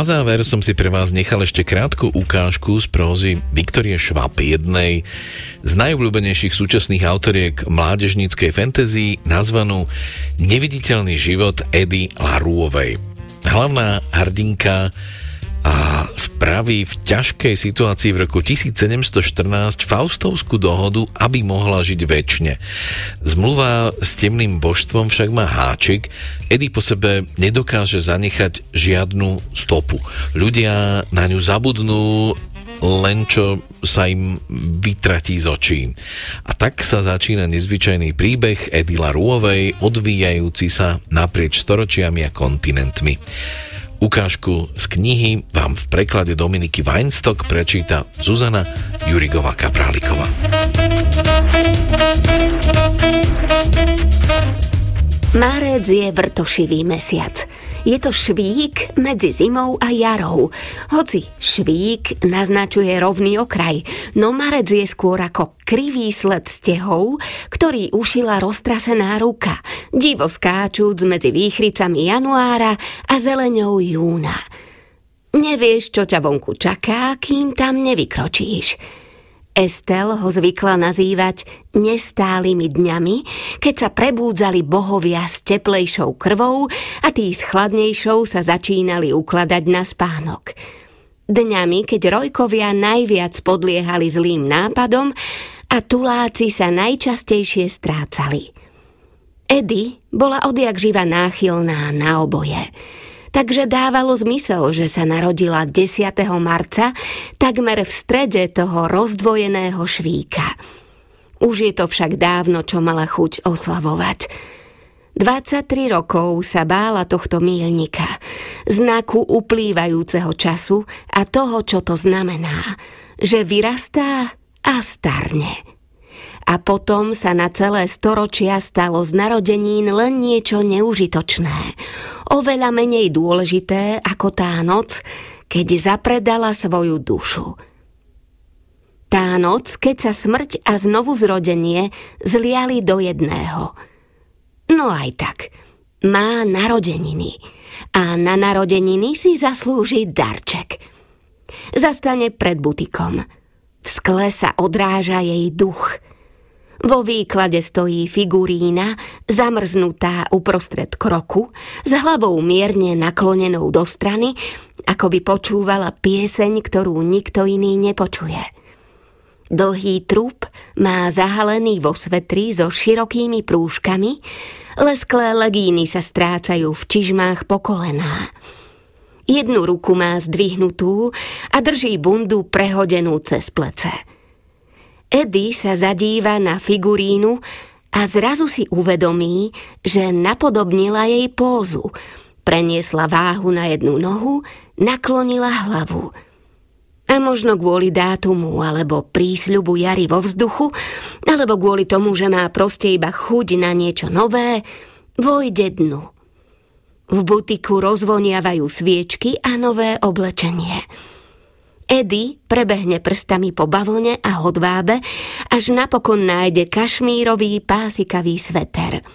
záver som si pre vás nechal ešte krátku ukážku z prózy Viktorie Švab, jednej z najobľúbenejších súčasných autoriek mládežníckej fantasy nazvanú Neviditeľný život Edy Larúovej. Hlavná hrdinka a spraví v ťažkej situácii v roku 1714 Faustovskú dohodu, aby mohla žiť väčšine. Zmluva s temným božstvom však má háčik, Edy po sebe nedokáže zanechať žiadnu stopu. Ľudia na ňu zabudnú len čo sa im vytratí z očí. A tak sa začína nezvyčajný príbeh Edila Rúovej, odvíjajúci sa naprieč storočiami a kontinentmi. Ukážku z knihy vám v preklade Dominiky Weinstock prečíta Zuzana Jurigová Kapráliková. Márec je vrtošivý mesiac. Je to švík medzi zimou a jarou. Hoci švík naznačuje rovný okraj, no marec je skôr ako krivý sled stehov, ktorý ušila roztrasená ruka, divo skáčúc medzi výchricami januára a zeleňou júna. Nevieš, čo ťa vonku čaká, kým tam nevykročíš. Estel ho zvykla nazývať nestálými dňami, keď sa prebúdzali bohovia s teplejšou krvou a tí s chladnejšou sa začínali ukladať na spánok. Dňami, keď rojkovia najviac podliehali zlým nápadom a tuláci sa najčastejšie strácali. Edy bola odjak živa náchylná na oboje – takže dávalo zmysel, že sa narodila 10. marca, takmer v strede toho rozdvojeného švíka. Už je to však dávno, čo mala chuť oslavovať. 23 rokov sa bála tohto mílnika, znaku uplývajúceho času a toho, čo to znamená, že vyrastá a starne a potom sa na celé storočia stalo z narodenín len niečo neužitočné, oveľa menej dôležité ako tá noc, keď zapredala svoju dušu. Tá noc, keď sa smrť a znovu zrodenie zliali do jedného. No aj tak, má narodeniny a na narodeniny si zaslúži darček. Zastane pred butikom. V skle sa odráža jej duch – vo výklade stojí figurína, zamrznutá uprostred kroku, s hlavou mierne naklonenou do strany, ako by počúvala pieseň, ktorú nikto iný nepočuje. Dlhý trup má zahalený vo svetri so širokými prúžkami, lesklé legíny sa strácajú v čižmách po kolená. Jednu ruku má zdvihnutú a drží bundu prehodenú cez plece. Eddie sa zadíva na figurínu a zrazu si uvedomí, že napodobnila jej pózu. Preniesla váhu na jednu nohu, naklonila hlavu. A možno kvôli dátumu, alebo prísľubu jary vo vzduchu, alebo kvôli tomu, že má proste iba chuť na niečo nové, vojde dnu. V butiku rozvoniavajú sviečky a nové oblečenie – Edy prebehne prstami po bavlne a hodvábe, až napokon nájde kašmírový pásikavý sveter.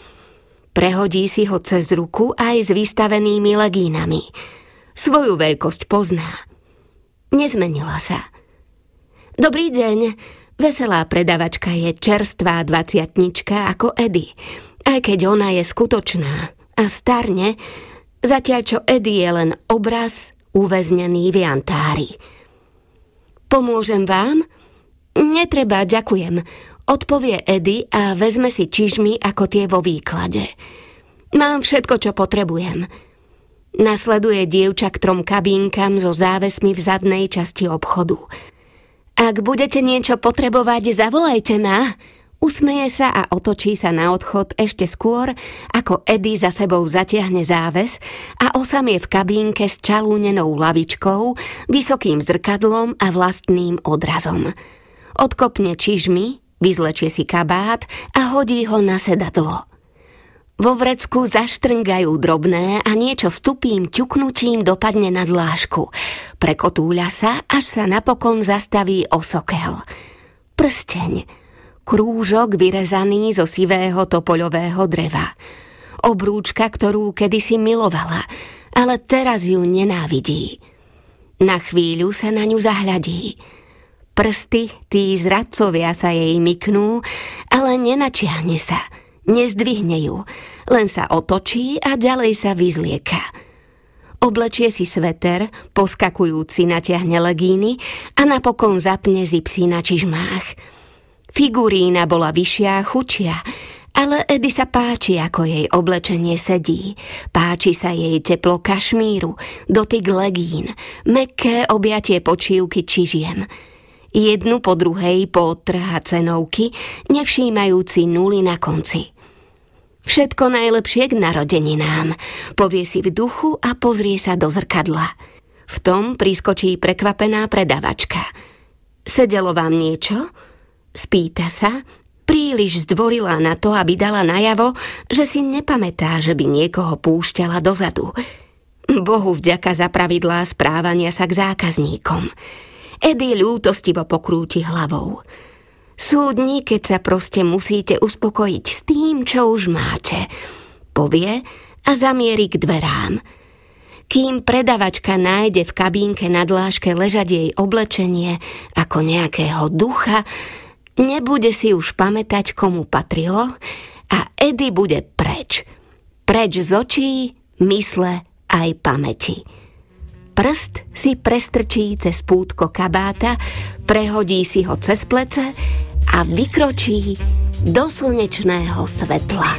Prehodí si ho cez ruku aj s vystavenými legínami. Svoju veľkosť pozná. Nezmenila sa. Dobrý deň, veselá predavačka je čerstvá dvaciatnička ako Edy, aj keď ona je skutočná a starne, zatiaľ čo Edy je len obraz uväznený v jantári. Pomôžem vám? Netreba, ďakujem, odpovie Edy a vezme si čižmy ako tie vo výklade. Mám všetko, čo potrebujem. Nasleduje dievča k trom kabínkam so závesmi v zadnej časti obchodu. Ak budete niečo potrebovať, zavolajte ma, Usmeje sa a otočí sa na odchod ešte skôr, ako Eddie za sebou zatiahne záves a osamie v kabínke s čalúnenou lavičkou, vysokým zrkadlom a vlastným odrazom. Odkopne čižmy, vyzlečie si kabát a hodí ho na sedadlo. Vo vrecku zaštrngajú drobné a niečo s tupým ťuknutím dopadne na dlášku. Prekotúľa sa, až sa napokon zastaví osokel. Prsteň krúžok vyrezaný zo sivého topoľového dreva. Obrúčka, ktorú kedysi milovala, ale teraz ju nenávidí. Na chvíľu sa na ňu zahľadí. Prsty, tí zradcovia sa jej myknú, ale nenačiahne sa, nezdvihne ju, len sa otočí a ďalej sa vyzlieka. Oblečie si sveter, poskakujúci natiahne legíny a napokon zapne zipsy na čižmách. Figurína bola vyššia a chučia, ale Edy sa páči, ako jej oblečenie sedí. Páči sa jej teplo kašmíru, dotyk legín, mekké objatie počívky čižiem. Jednu po druhej potrhá cenovky, nevšímajúci nuly na konci. Všetko najlepšie k narodeninám, povie si v duchu a pozrie sa do zrkadla. V tom priskočí prekvapená predavačka. Sedelo vám niečo? Spýta sa, príliš zdvorila na to, aby dala najavo, že si nepamätá, že by niekoho púšťala dozadu. Bohu vďaka za pravidlá správania sa k zákazníkom. Edy ľútostivo pokrúti hlavou. Sú dni, keď sa proste musíte uspokojiť s tým, čo už máte. Povie a zamierí k dverám. Kým predavačka nájde v kabínke na dláške ležať jej oblečenie ako nejakého ducha, nebude si už pamätať, komu patrilo a Edy bude preč. Preč z očí, mysle aj pamäti. Prst si prestrčí cez pútko kabáta, prehodí si ho cez plece a vykročí do slnečného svetla.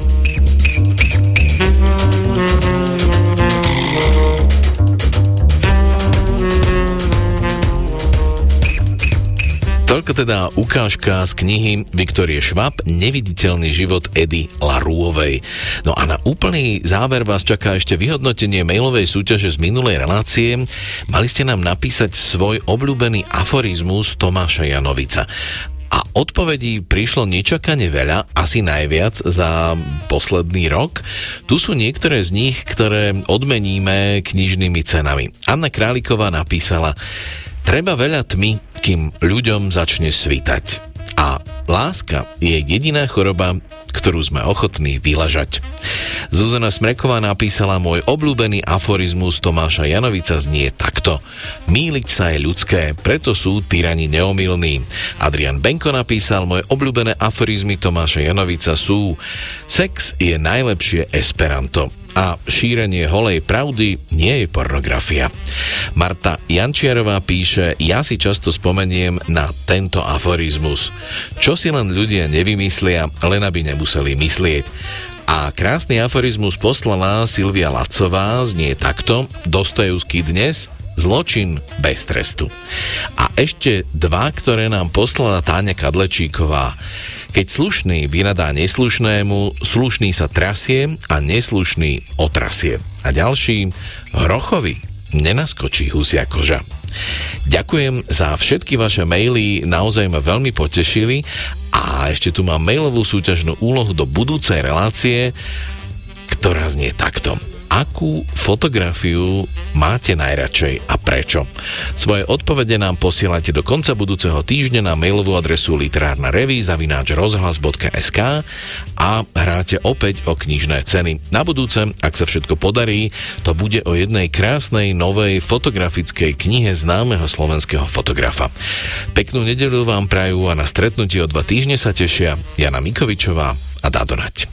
Toľko teda ukážka z knihy Viktorie Švab Neviditeľný život Edy Larúovej. No a na úplný záver vás čaká ešte vyhodnotenie mailovej súťaže z minulej relácie. Mali ste nám napísať svoj obľúbený aforizmus Tomáša Janovica. A odpovedí prišlo nečakane veľa, asi najviac za posledný rok. Tu sú niektoré z nich, ktoré odmeníme knižnými cenami. Anna Králiková napísala Treba veľa tmy, kým ľuďom začne svítať. A láska je jediná choroba, ktorú sme ochotní vylažať. Zuzana Smreková napísala môj obľúbený aforizmus Tomáša Janovica znie takto. Míliť sa je ľudské, preto sú tyrani neomilní. Adrian Benko napísal môj obľúbené aforizmy Tomáša Janovica sú Sex je najlepšie esperanto a šírenie holej pravdy nie je pornografia. Marta Jančiarová píše, ja si často spomeniem na tento aforizmus. Čo si len ľudia nevymyslia, len aby nemuseli myslieť. A krásny aforizmus poslala Silvia Lacová, znie takto, Dostojevský dnes, zločin bez trestu. A ešte dva, ktoré nám poslala Táňa Kadlečíková. Keď slušný vynadá neslušnému, slušný sa trasie a neslušný otrasie. A ďalší, hrochovi nenaskočí husia koža. Ďakujem za všetky vaše maily, naozaj ma veľmi potešili a ešte tu mám mailovú súťažnú úlohu do budúcej relácie, ktorá znie takto akú fotografiu máte najradšej a prečo. Svoje odpovede nám posielate do konca budúceho týždňa na mailovú adresu literárna rozhlas.sk a hráte opäť o knižné ceny. Na budúce, ak sa všetko podarí, to bude o jednej krásnej novej fotografickej knihe známeho slovenského fotografa. Peknú nedelu vám prajú a na stretnutie o dva týždne sa tešia Jana Mikovičová a Dadonať.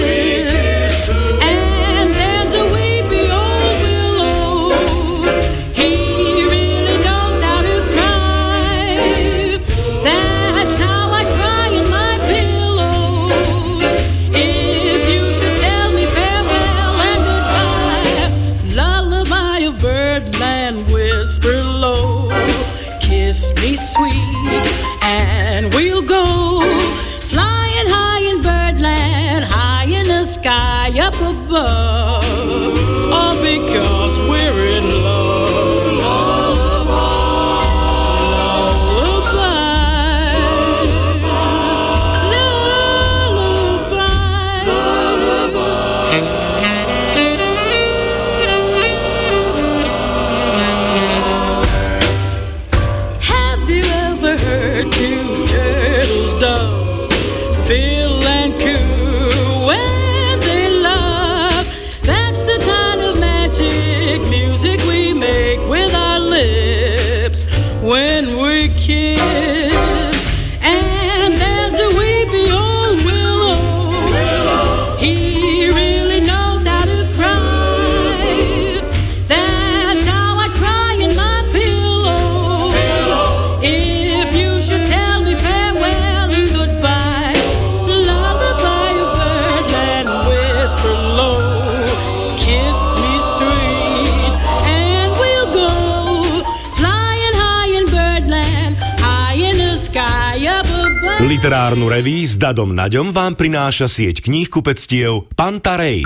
Literárnu reví s Dadom Naďom vám prináša sieť kníh kupectiev Pantarej.